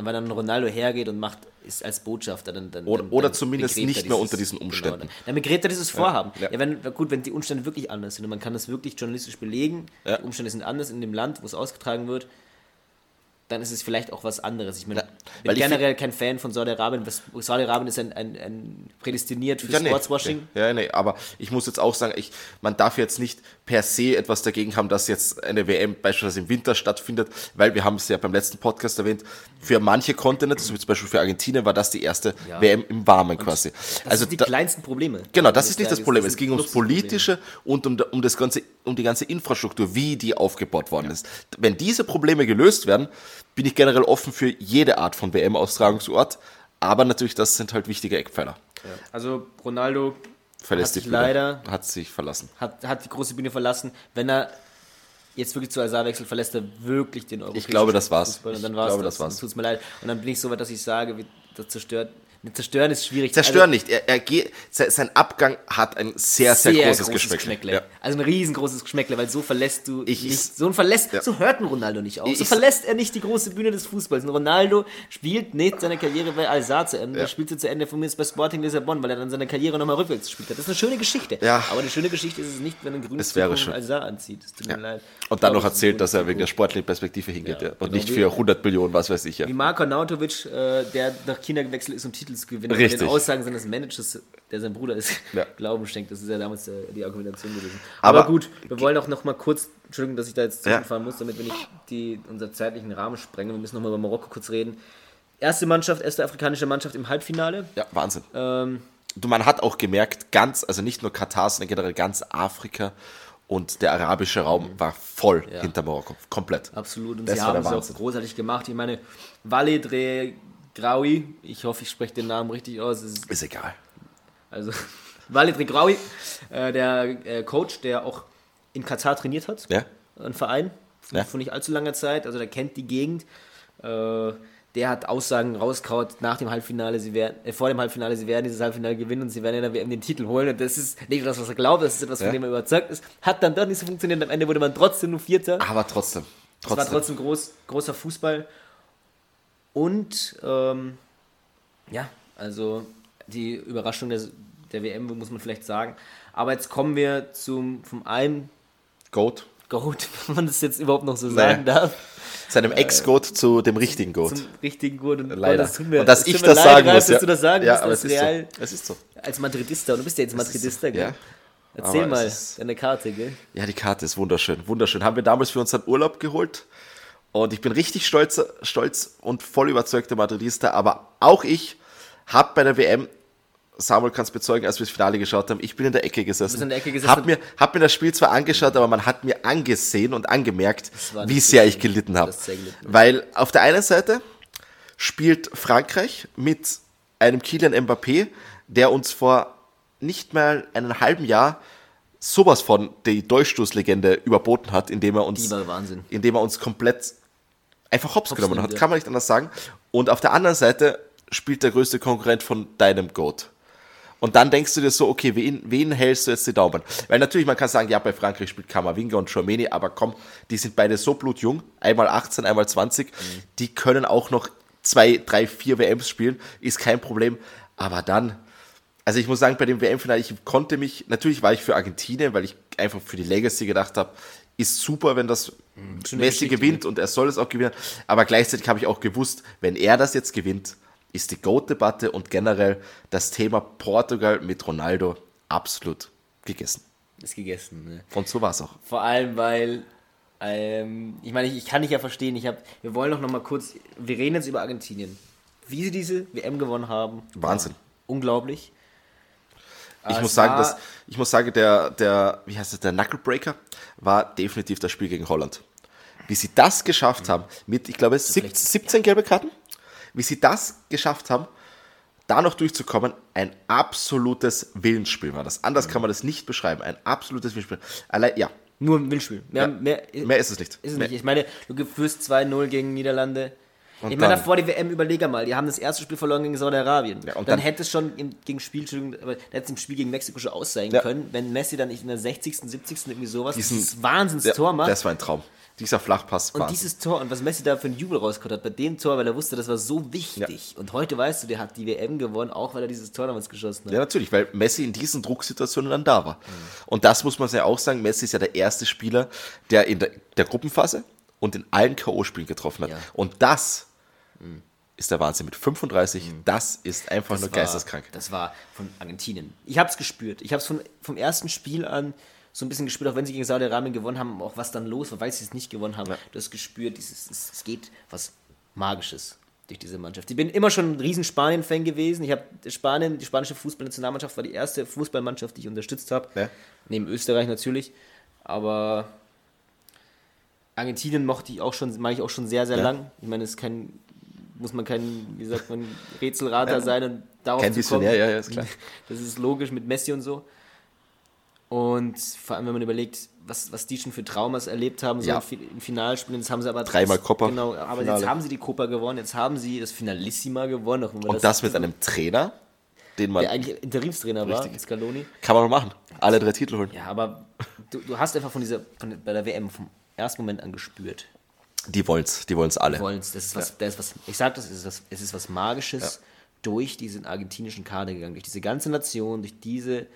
Und wenn dann Ronaldo hergeht und macht, ist als Botschafter, dann. dann Oder- dann, oder zumindest nicht er mehr unter diesen Umständen. Genau, dann begräbt er dieses Vorhaben. ja. Ja, wenn, gut, wenn die Umstände wirklich anders sind und man kann das wirklich journalistisch belegen, Ja. die Umstände sind anders in dem Land, wo es ausgetragen wird, dann ist es vielleicht auch was anderes. Ich meine, Ja, weil bin ich generell kein Fan von Saudi-Arabien. Saudi-Arabien ist ein, ein, ein prädestiniert für Ja, nee. Sportswashing. Ja, nee, aber ich muss jetzt auch sagen, ich, man darf jetzt nicht per se etwas dagegen haben, dass jetzt eine WM beispielsweise im Winter stattfindet, weil wir haben es ja beim letzten Podcast erwähnt, für manche Kontinente, so wie zum Beispiel für Argentinien, war das die erste Ja. WM im Warmen quasi. Das also sind die da, kleinsten Probleme. Genau, das des ist nicht das. Problem. Es ging ums. Politische und um, um, das ganze, um die ganze Infrastruktur, wie die aufgebaut worden ist. Wenn diese Probleme gelöst werden, bin ich generell offen für jede Art von WM-Austragungsort. Aber natürlich, das sind halt wichtige Eckpfeiler. Also Ronaldo Verlässt hat sich leider Hat sich verlassen. hat, hat die große Bühne verlassen. Wenn er jetzt wirklich zu Alsar wechselt, verlässt er wirklich den europäischen glaube, das war's. Fußball. Und Ich dann war's glaube, das. das war's. Tut's mir leid. Und dann bin ich so weit, dass ich sage, wie, das zerstört. Zerstören ist schwierig. Zerstören Also, nicht. Er, er geht, se- sein Abgang hat ein sehr, sehr, großes, Geschmäckle. Ja. Also ein riesengroßes Geschmäckle, weil so verlässt du Ich- nicht, ich- so ein verlässt, Ja. so hört ein Ronaldo nicht auf. So ich- verlässt er nicht die große Bühne des Fußballs. Und Ronaldo spielt nicht seine Karriere bei Alsar zu Ende, Ja. er spielt sie zu Ende von mir bei Sporting Lissabon, weil er dann seine Karriere nochmal rückwärts gespielt hat. Das ist eine schöne Geschichte. Ja. Aber eine schöne Geschichte ist es nicht, wenn ein grünes. Alsar anzieht. Es tut mir leid. Und dann noch erzählt, dass er wegen der sportlichen Perspektive hingeht. Ja, Ja. Und genau nicht für 100 Millionen, was weiß ich. Ja. Wie Marko Nautovic, äh, der nach China gewechselt ist, um Titel zu gewinnen, Richtig. den Aussagen seines Managers, der sein Bruder ist, Ja. *laughs* Glauben schenkt. Das ist ja damals äh, die Argumentation gewesen. Aber- Aber, gut, wir wollen auch noch mal kurz, Entschuldigung, dass ich da jetzt zurückfahren muss, damit wir nicht die, unseren zeitlichen Rahmen sprengen. Wir müssen noch mal über Marokko kurz reden. Erste Mannschaft, erste afrikanische Mannschaft im Halbfinale. ja, Wahnsinn. Ähm, Du, man hat auch gemerkt, ganz, also nicht nur Katar, sondern generell ganz Afrika und der arabische Raum war voll Ja. hinter Marokko. Komplett. absolut. Und Das sie haben es auch großartig gemacht. Ich meine, Walid Graui, ich hoffe, ich spreche den Namen richtig aus. Ist Ist egal. Also *laughs* Walid Regraoui, äh, der äh, Coach, der auch in Katar trainiert hat, Ja. ein Verein, von, Ja. von nicht allzu langer Zeit, also der kennt die Gegend. Äh, der hat Aussagen rauskaut nach dem Halbfinale, sie werden, äh, vor dem Halbfinale, sie werden dieses Halbfinale gewinnen und sie werden in der WM den Titel holen. Und das ist nicht das, was er glaubt, das ist etwas, von Ja. dem er überzeugt ist. Hat dann doch nicht so funktioniert. Am Ende wurde man trotzdem nur Vierter. Aber trotzdem. Es war Trotzdem. trotzdem groß, großer Fußball. Und ähm, ja, also die Überraschung der, der WM, muss man vielleicht sagen. Aber jetzt kommen wir zum vom einen Goat. Goat, *laughs* wenn man das jetzt überhaupt noch so Naja. sagen darf, Seinem Ex-Goat zu dem richtigen Goat. zum richtigen Goat. Und Leider. das mir, und dass tut ich das leid, sagen Ralf, muss. dass ja. du das sagen ja, musst, aber dass es ist Real so. Es ist so. als Madridista, und du bist ja jetzt Madridista, gell? Ja. Erzähl Aber mal ist- deine Karte, gell? Ja, die Karte ist wunderschön. Wunderschön. Haben wir damals für unseren Urlaub geholt. Und ich bin richtig stolz, stolz und voll überzeugter Madridista. Aber auch ich habe bei der WM, Samuel kann es bezeugen, als wir das Finale geschaut haben, ich bin in der Ecke gesessen. in der Ecke gesessen. Hab mir, hab mir das Spiel zwar angeschaut, aber man hat mir angesehen und angemerkt, wie sehr ich gelitten habe. Weil auf der einen Seite spielt Frankreich mit einem Kylian Mbappé, der uns vor nicht mal einem halben Jahr sowas von die Durchstoßlegende überboten hat, indem er uns, indem er uns komplett einfach hops, genommen nimmt, hat, ja. kann man nicht anders sagen. Und auf der anderen Seite spielt der größte Konkurrent von deinem Goat. Und dann denkst du dir so, okay, wen, wen hältst du jetzt die Daumen? Weil natürlich, man kann sagen, ja, bei Frankreich spielt Kamavinga und Chouameni, aber komm, die sind beide so blutjung, einmal 18, einmal 20, die können auch noch zwei, drei, vier WMs spielen, ist kein Problem. Aber dann, also ich muss sagen, bei dem WM-Finale, ich konnte mich, natürlich war ich für Argentinien, weil ich einfach für die Legacy gedacht habe, ist super, wenn das Schöne Messi gewinnt und er soll es auch gewinnen. Aber gleichzeitig habe ich auch gewusst, wenn er das jetzt gewinnt, ist die GOAT-Debatte und generell das Thema Portugal mit Ronaldo absolut gegessen. Ist gegessen, ne? Und so war es auch. Vor allem, weil, ähm, ich meine, ich, ich kann dich ja verstehen, ich hab, wir wollen doch noch mal kurz, wir reden jetzt über Argentinien. Wie sie diese WM gewonnen haben. Wahnsinn. Unglaublich. Ich Es muss sagen, dass, ich muss sagen, der, der, wie heißt es, der Knucklebreaker war definitiv das Spiel gegen Holland. Wie sie das geschafft haben, mit, ich glaube, sieb- vielleicht- 17 gelbe Karten, wie sie das geschafft haben, da noch durchzukommen, ein absolutes Willensspiel war das. Anders kann man das nicht beschreiben. Ein absolutes Willensspiel. Allein, ja, Nur ein Windspiel. Mehr, Ja. mehr, mehr ist es nicht. ist es Mehr- nicht. Ich meine, du führst 2-0 gegen Niederlande. Und ich meine, davor die WM überleger mal. Die haben das erste Spiel verloren gegen Saudi-Arabien. Ja, und dann, dann- hätte es schon im, gegen Spiel, aber hätte es im Spiel gegen Mexiko schon aussehen Ja. können, wenn Messi dann nicht in der 60., 70. irgendwie sowas, Diesen- dieses Wahnsinnstor Ja, macht. Das war ein Traum. Dieser Flachpass Und war. dieses Tor und was Messi da für einen Jubel rausgeholt hat bei dem Tor, weil er wusste, das war so wichtig. Und heute weißt du, der hat die WM gewonnen, auch weil er dieses Tor damals geschossen hat. Ja, natürlich, weil Messi in diesen Drucksituationen dann da war. Und das muss man ja auch sagen, Messi ist ja der erste Spieler, der in der, der Gruppenphase und in allen K.O.-Spielen getroffen hat. Ja. Und das ist der Wahnsinn. Mit 35, das ist einfach nur war- geisteskrank. Das war von Argentinien. Ich habe es gespürt. Ich habe es vom ersten Spiel an so ein bisschen gespürt, auch wenn sie gegen Saudi-Arabien gewonnen haben, auch was dann los war, weil sie es nicht gewonnen haben. Du hast gespürt, dieses, es, es geht was Magisches durch diese Mannschaft. Ich bin immer schon ein riesen Spanien-Fan gewesen. Ich habe Spanien, die spanische Fußballnationalmannschaft war die erste Fußballmannschaft, die ich unterstützt habe. Ja. Neben Österreich natürlich. Aber Argentinien mochte ich auch schon, mag ich auch schon sehr, sehr Ja. lang. Ich meine, es ist kein, muss man kein, wie sagt man, *laughs* Rätselrater sein und darauf Kein zu kommen. Ja, ja, ist klar. *laughs* Das ist logisch mit Messi und so. Und vor allem, wenn man überlegt, was, was die schon für Traumas erlebt haben, so Ja. in Finalspielen, jetzt haben sie aber Dreimal Copa. Genau, aber Finale. jetzt haben sie die Copa gewonnen, jetzt haben sie das Finalissima gewonnen. Und das mit einem Trainer, den man, der eigentlich Interimstrainer war, Richtig. Scaloni. kann man machen. Alle drei Titel holen. Ja, aber du, du hast einfach von dieser, von, bei der WM vom ersten Moment an gespürt. Die wollen's, die wollen's alle. wollen's. Das ist was, das ist was, ich sag das, es ist was, es ist was Magisches durch diesen argentinischen Kader gegangen, durch diese ganze Nation, durch diese,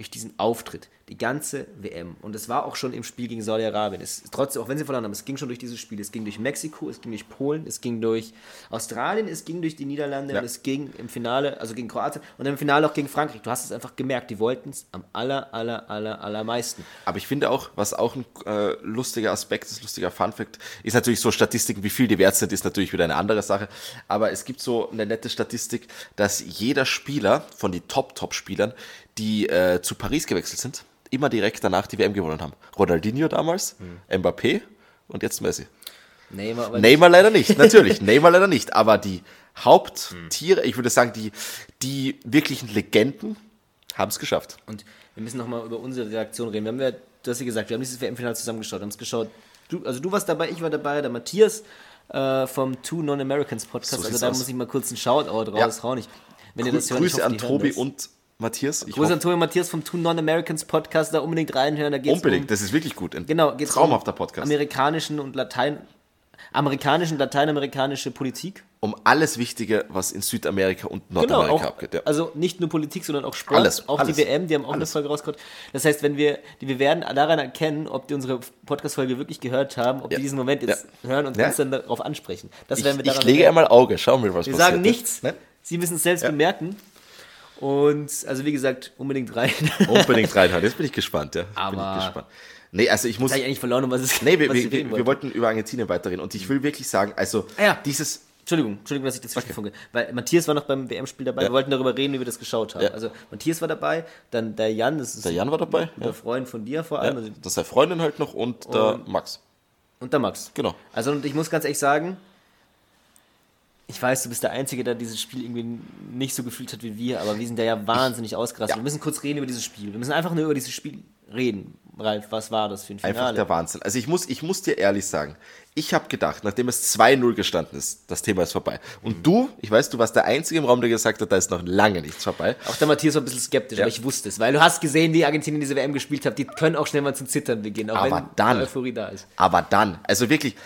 durch diesen Auftritt, die ganze WM. Und es war auch schon im Spiel gegen Saudi-Arabien. Es trotzdem, auch wenn sie verloren haben, es ging schon durch dieses Spiel. Es ging durch Mexiko, es ging durch Polen, es ging durch Australien, es ging durch die Niederlande Ja. und es ging im Finale, also gegen Kroatien und im Finale auch gegen Frankreich. Du hast es einfach gemerkt, die wollten es am aller, aller, aller, allermeisten. Aber ich finde auch, was auch ein äh, lustiger Aspekt ist, lustiger Funfact, ist natürlich so Statistiken, wie viel die wert sind, ist natürlich wieder eine andere Sache. Aber es gibt so eine nette Statistik, dass jeder Spieler von den Top-Top-Spielern, die äh, zu Paris gewechselt sind, immer direkt danach die WM gewonnen haben. Ronaldinho damals, Mbappé und jetzt Messi. Neymar, aber Neymar leider nicht, natürlich. *laughs* Neymar leider nicht. Aber die Haupttiere, ich würde sagen, die, die wirklichen Legenden haben es geschafft. Und wir müssen nochmal über unsere Reaktion reden. Wir haben ja, du hast ja gesagt, wir haben dieses WM-Finale zusammengeschaut, haben es geschaut. Du, also du warst dabei, ich war dabei, der Matthias äh, vom Two Non-Americans Podcast. So also da aus. muss ich mal kurz einen Shoutout Ja. raushauen. Ich, wenn ihr das hört, ich Grüße hoffe, an Tobi und Matthias. Ich Grüße an Tobi Matthias vom Two Non-Americans Podcast, da unbedingt reinhören. Da geht's unbedingt, um, das ist wirklich gut. Ein genau, geht's traumhafter um Podcast. amerikanischen und Latein amerikanischen lateinamerikanische Politik. um alles Wichtige, was in Südamerika und Genau, Nordamerika auch, abgeht. Ja. also nicht nur Politik, sondern auch Sport, Alles, auch alles. die WM, die haben auch Alles. eine Folge rausgebracht. Das heißt, wenn wir, die, wir werden daran erkennen, ob die unsere Podcast-Folge wirklich gehört haben, ob Ja. die diesen Moment jetzt Ja. hören und Ja. uns dann darauf ansprechen. Das ich, werden wir ich daran lege erkennen. einmal Auge, schauen wir, was Wir passiert. sagen nichts, Ne? sie müssen es selbst bemerken. Und also wie gesagt, unbedingt rein. *laughs* Unbedingt reinhauen, jetzt bin ich gespannt. Ja. Aber- bin ich gespannt. Nee, also ich muss... Ich eigentlich verloren, um was es Nee, wir, wir, wir, wir wollten über Argentinien weiterreden und ich will wirklich sagen, also Ah ja. dieses... Entschuldigung, Entschuldigung, dass ich dazwischen funke. Weil Matthias war noch beim WM-Spiel dabei. Ja. Wir wollten darüber reden, wie wir das geschaut haben. Ja. Also Matthias war dabei, dann der Jan, das ist Der Jan war dabei, guter Freund von dir vor allem. Also das ist seine Freundin halt noch und der Und- Max. Und der Max. Genau. Also und ich muss ganz ehrlich sagen, ich weiß, du bist der Einzige, der dieses Spiel irgendwie nicht so gefühlt hat wie wir, aber wir sind da ja wahnsinnig ausgerastet. ja. Wir müssen kurz reden über dieses Spiel. Wir müssen einfach nur über dieses Spiel reden. Ralf, was war das für ein Finale? Einfach der Wahnsinn. Also ich muss, ich muss dir ehrlich sagen, ich habe gedacht, nachdem es 2-0 gestanden ist, das Thema ist vorbei. Und Mhm. du, ich weiß, du warst der Einzige im Raum, der gesagt hat, da ist noch lange nichts vorbei. Auch der Matthias war ein bisschen skeptisch, Ja. aber ich wusste es, weil du hast gesehen, wie Argentinien diese WM gespielt hat, die können auch schnell mal zum Zittern beginnen, auch Aber wenn dann- Euphorie da ist. Aber dann, also wirklich,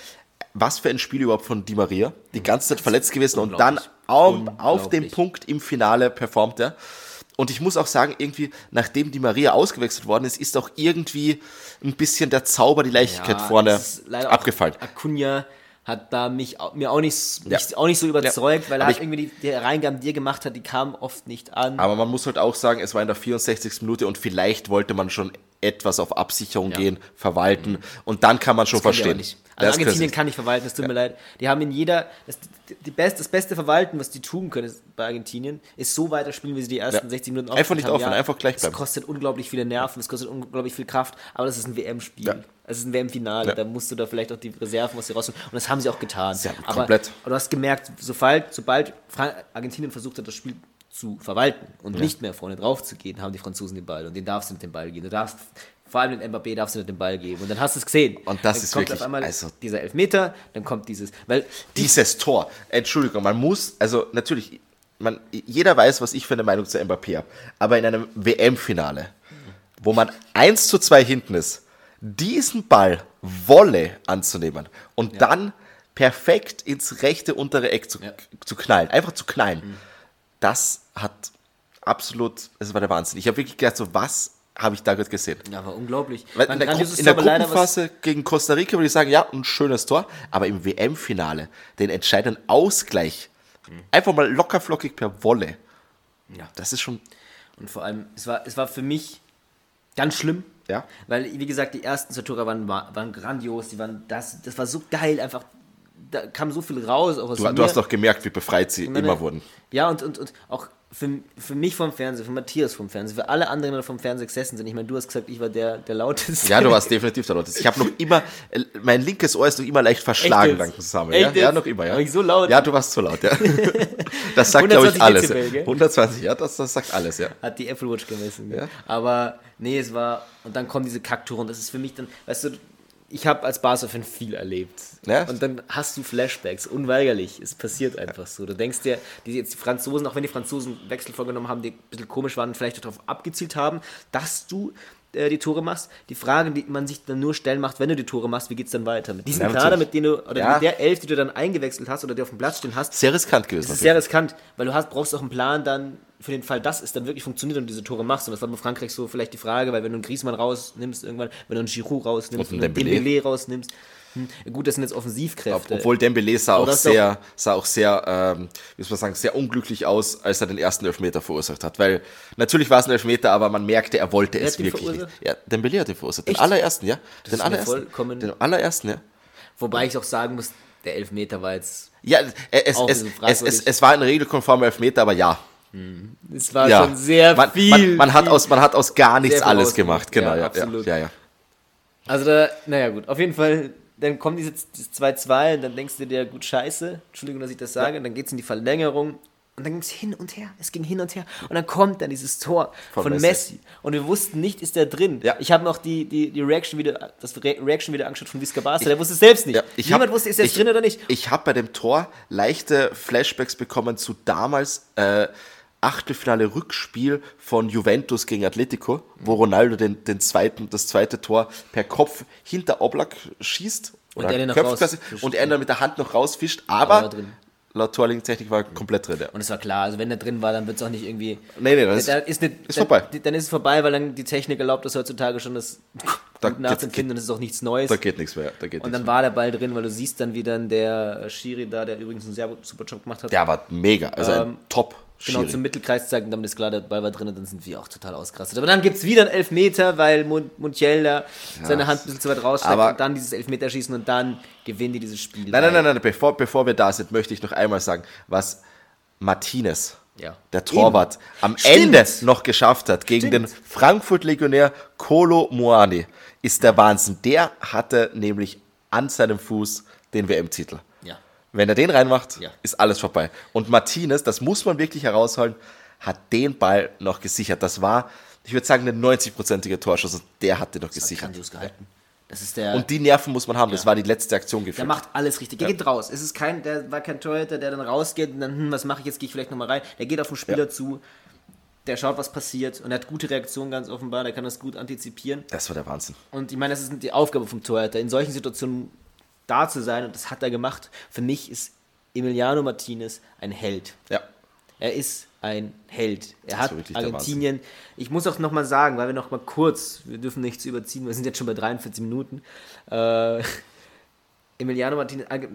was für ein Spiel überhaupt von Di Maria. Die ganze Zeit verletzt gewesen und dann auf, auf dem. Punkt im Finale performt er. Und ich muss auch sagen, irgendwie, nachdem Di Maria ausgewechselt worden ist, ist auch irgendwie ein bisschen der Zauber, die Leichtigkeit vorne leider auch- abgefallen. Acuna hat da mich, mir auch nicht, Ja. nicht, auch nicht so überzeugt, weil er ich- irgendwie die, die Reingaben, die er gemacht hat, die kamen oft nicht an. Aber man muss halt auch sagen, es war in der 64. Minute und vielleicht wollte man schon etwas auf Absicherung Ja. gehen, verwalten und dann kann man schon Das die verstehen. Also Das Argentinien kann nicht verwalten, es tut mir leid. Die haben in jeder, das, die best, das beste Verwalten, was die tun können ist, bei Argentinien, ist so weiterspielen, wie sie die ersten Ja. 60 Minuten Einfach aufgespielt nicht aufhören, einfach gleich Es bleiben. kostet unglaublich viele Nerven, es kostet unglaublich viel Kraft, aber das ist ein WM-Spiel. Ja. Es ist ein WM-Finale, Ja. da musst du da vielleicht auch die Reserven aus dir rausholen. Und das haben sie auch getan. Sie haben aber, komplett. aber du hast gemerkt, sobald, sobald Argentinien versucht hat, das Spiel zu verwalten und nicht mehr vorne drauf zu gehen, haben die Franzosen den Ball und den darfst du mit dem Ball gehen. Du darfst Vor allem den Mbappé darfst du nicht den Ball geben. Und dann hast du es gesehen. Und das dann ist wirklich- also- dieser Elfmeter, dann kommt dieses. Weil Dieses Tor, Entschuldigung, man muss, also natürlich, man, jeder weiß, was ich für eine Meinung zu Mbappé habe, aber in einem WM-Finale, wo man 1 zu 2 hinten ist, diesen Ball Wolle anzunehmen und dann perfekt ins rechte untere Eck zu, zu knallen, einfach zu knallen, Mhm. das hat absolut, das war der Wahnsinn. Ich habe wirklich gedacht, so was habe ich da gerade gesehen? Ja, war unglaublich. Weil in der, Gru in der Gruppenphase gegen Costa Rica würde ich sagen, ja, ein schönes Tor, aber im WM-Finale den entscheidenden Ausgleich einfach mal lockerflockig per Wolle. Ja. Das ist schon, Und vor allem, es war, es war für mich ganz schlimm. Ja. Weil, wie gesagt, die ersten Tore waren, waren grandios, die waren das, das war so geil, einfach. Da kam so viel raus. Auch aus du, mir. du hast doch gemerkt, wie befreit sie meine, immer wurden. Ja, und, und, und auch für, für mich vom Fernseher, für Matthias vom Fernseher, für alle anderen, die vom Fernseher gesessen sind. Ich meine, du hast gesagt, ich war der, der lauteste. Ja, du warst definitiv der Lauteste. Ich habe noch immer, äh, mein linkes Ohr ist noch immer leicht verschlagen dank zusammen. Ja? ja, noch immer, ja. War ich so laut? Ja, du warst so laut, ja. *laughs* Das sagt, glaube ich, 120 alles. Dezibel, gell? 120, ja, das, das sagt alles, ja. hat die Apple Watch gemessen. Ja. Aber nee, es war. Und dann kommen diese Kacktouren. Und das ist für mich dann, weißt du, ich habe als Barca-Fan viel erlebt. Ja. Und dann hast du Flashbacks, unweigerlich. Es passiert einfach so. Du denkst dir, die jetzt die Franzosen, auch wenn die Franzosen Wechsel vorgenommen haben, die ein bisschen komisch waren und vielleicht darauf abgezielt haben, dass du äh, die Tore machst. Die Frage, die man sich dann nur stellen macht, wenn du die Tore machst, wie geht's dann weiter? Mit diesem Ja, Kader, mit dem du, oder Ja. mit der Elf, die du dann eingewechselt hast oder die auf dem Platz stehen hast, Sehr riskant gewesen. es ist sehr riskant, weil du hast, brauchst auch einen Plan dann für den Fall, dass es dann wirklich funktioniert und du diese Tore machst. Und das war bei Frankreich so vielleicht die Frage, weil wenn du einen Griezmann rausnimmst irgendwann, wenn du einen Giroud rausnimmst, Und einen Dembélé. Dembélé rausnimmst, hm, gut, das sind jetzt Offensivkräfte. obwohl Dembele sah auch sehr, sah auch sehr, ähm, wie soll man sagen, sehr unglücklich aus, als er den ersten Elfmeter verursacht hat. Weil natürlich war es ein Elfmeter, aber man merkte, er wollte Wer es den wirklich nicht. Ja, Dembele hat den verursacht. Den Echt? allerersten, ja. den ist mir allerersten. Den allerersten, ja. Wobei ich auch sagen muss, der Elfmeter war jetzt, Ja, es, es, es, es, war ein regelkonformer Elfmeter, aber ja. es war ja. schon sehr man, viel. Man, man, hat aus, man hat aus gar nichts alles gemacht. Genau, Ja, ja, ja, ja. Also da, naja gut, auf jeden Fall, dann kommen diese diese 2-2 und dann denkst du dir, gut, scheiße, Entschuldigung, dass ich das sage, und dann geht es in die Verlängerung und dann ging es hin und her, es ging hin und her und dann kommt dann dieses Tor von, Von Messi. Messi. und wir wussten nicht, ist der drin. Ja. Ich habe noch die, die, die Reaction wieder, das Re Reaction wieder angeschaut von Visca Barca, der wusste es selbst nicht. Ja, ich Niemand hab- wusste, ist er drin oder nicht. Ich habe bei dem Tor leichte Flashbacks bekommen zu damals äh, Achtelfinale Rückspiel von Juventus gegen Atletico, wo Ronaldo den, den zweiten, das zweite Tor per Kopf hinter Oblak schießt. Und er den noch köpft und er dann mit der Hand noch rausfischt, Aber laut Torlinientechnik war er komplett drin. Ja. Und es war klar, also wenn der drin war, dann wird es auch nicht irgendwie. Nee, nee, das da ist, ist, nicht, ist dann, vorbei. Dann ist es vorbei, weil dann die Technik erlaubt das heutzutage schon das *laughs* Da nachzuempfinden und es ist auch nichts Neues. da geht nichts mehr. Da geht Und dann war der Ball drin, weil du siehst dann, wie dann der Schiri da, der übrigens einen sehr super Job gemacht hat, mehr. Der war mega, also Ähm, ein genau Schiri. zum Mittelkreis zeigt und dann ist klar, der Ball war drin und dann sind wir auch total ausgerastet. Aber dann gibt es wieder einen Elfmeter, weil Muntiel da seine Hand ein bisschen zu weit rausstreckt und dann dieses Elfmeterschießen und dann gewinnen die dieses Spiel. Nein, nein, nein, nein, bevor, bevor wir da sind, möchte ich noch einmal sagen, was Martinez, Ja. der Torwart, am Stimmt. Ende noch geschafft hat gegen Stimmt. den Frankfurt-Legionär Kolo Muani, ist der Wahnsinn. Der hatte nämlich an seinem Fuß den WM-Titel. Ja. Wenn er den reinmacht, Ja. ist alles vorbei. Und Martinez, das muss man wirklich herausholen, hat den Ball noch gesichert. Das war, ich würde sagen, eine 90-prozentige Torschuss. Und der hat den noch gesichert. Grandios gehalten. Das ist der. Und die Nerven muss man haben. Das war die letzte Aktion Der gefühlt. macht alles richtig. Der geht raus. Es ist kein, der war kein Torhüter, der dann rausgeht und dann, hm, was mache ich jetzt? Gehe ich vielleicht nochmal rein. Der geht auf den Spieler Ja. zu, der schaut, was passiert und er hat gute Reaktionen ganz offenbar. Der kann das gut antizipieren. Das war der Wahnsinn. Und ich meine, das ist die Aufgabe vom Torhüter, in solchen Situationen da zu sein und das hat er gemacht. Für mich ist Emiliano Martinez ein Held. Ja. Er ist ein Held. Er hat Argentinien. Ich muss auch nochmal sagen, weil wir nochmal kurz, wir dürfen nichts überziehen, wir sind jetzt schon bei 43 Minuten. Äh, Emiliano Martinez, Arge-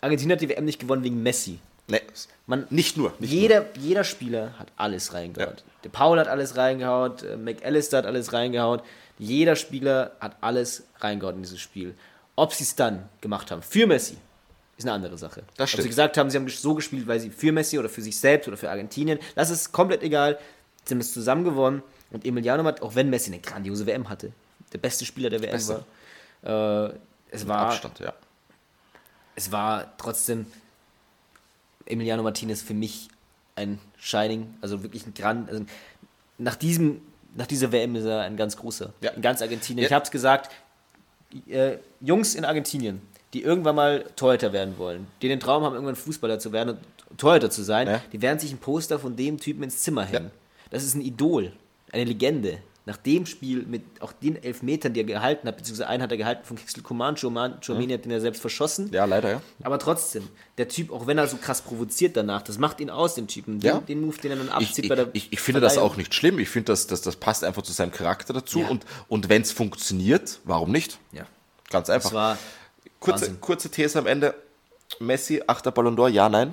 Argentinien hat die WM nicht gewonnen wegen Messi. Nee, Man, nicht nur. Nicht jeder, jeder Spieler hat alles reingehauen. Ja. Der Paul hat alles reingehauen, äh, McAllister hat alles reingehauen. Jeder Spieler hat alles reingehauen in dieses Spiel. Ob sie es dann gemacht haben für Messi, ist eine andere Sache. Das Ob stimmt. sie gesagt haben, sie haben so gespielt, weil sie für Messi oder für sich selbst oder für Argentinien, das ist komplett egal. Sie haben es zusammen gewonnen und Emiliano hat, auch wenn Messi eine grandiose WM hatte, der beste Spieler der WM Beste. war, äh, es war Abstand, ja. es war trotzdem Emiliano Martinez für mich ein Shining, also wirklich ein Grand. Also nach diesem nach dieser WM ist er ein ganz großer. Ja. In ganz Argentinien. Ja. Ich habe es gesagt, äh, Jungs in Argentinien, die irgendwann mal Torhüter werden wollen, die den Traum haben, irgendwann Fußballer zu werden und Torhüter zu sein, Ja. die werden sich ein Poster von dem Typen ins Zimmer hängen. Das ist ein Idol, eine Legende. Nach dem Spiel mit auch den Elfmetern, die er gehalten hat, beziehungsweise einen hat er gehalten von Kixel Coman, Giovanni hat den er selbst verschossen. Ja, leider, ja. Aber trotzdem, der Typ, auch wenn er so krass provoziert danach, das macht ihn aus, den Typen. Den, Ja. den Move, den er dann Ich, abzieht ich, bei der ich, ich finde das auch nicht schlimm. Ich finde, das, das, das passt einfach zu seinem Charakter dazu. Ja. Und, und wenn es funktioniert, warum nicht? Ja. Ganz einfach. Das war kurze, Wahnsinn. kurze These am Ende. Messi, achter Ballon d'Or, ja, nein?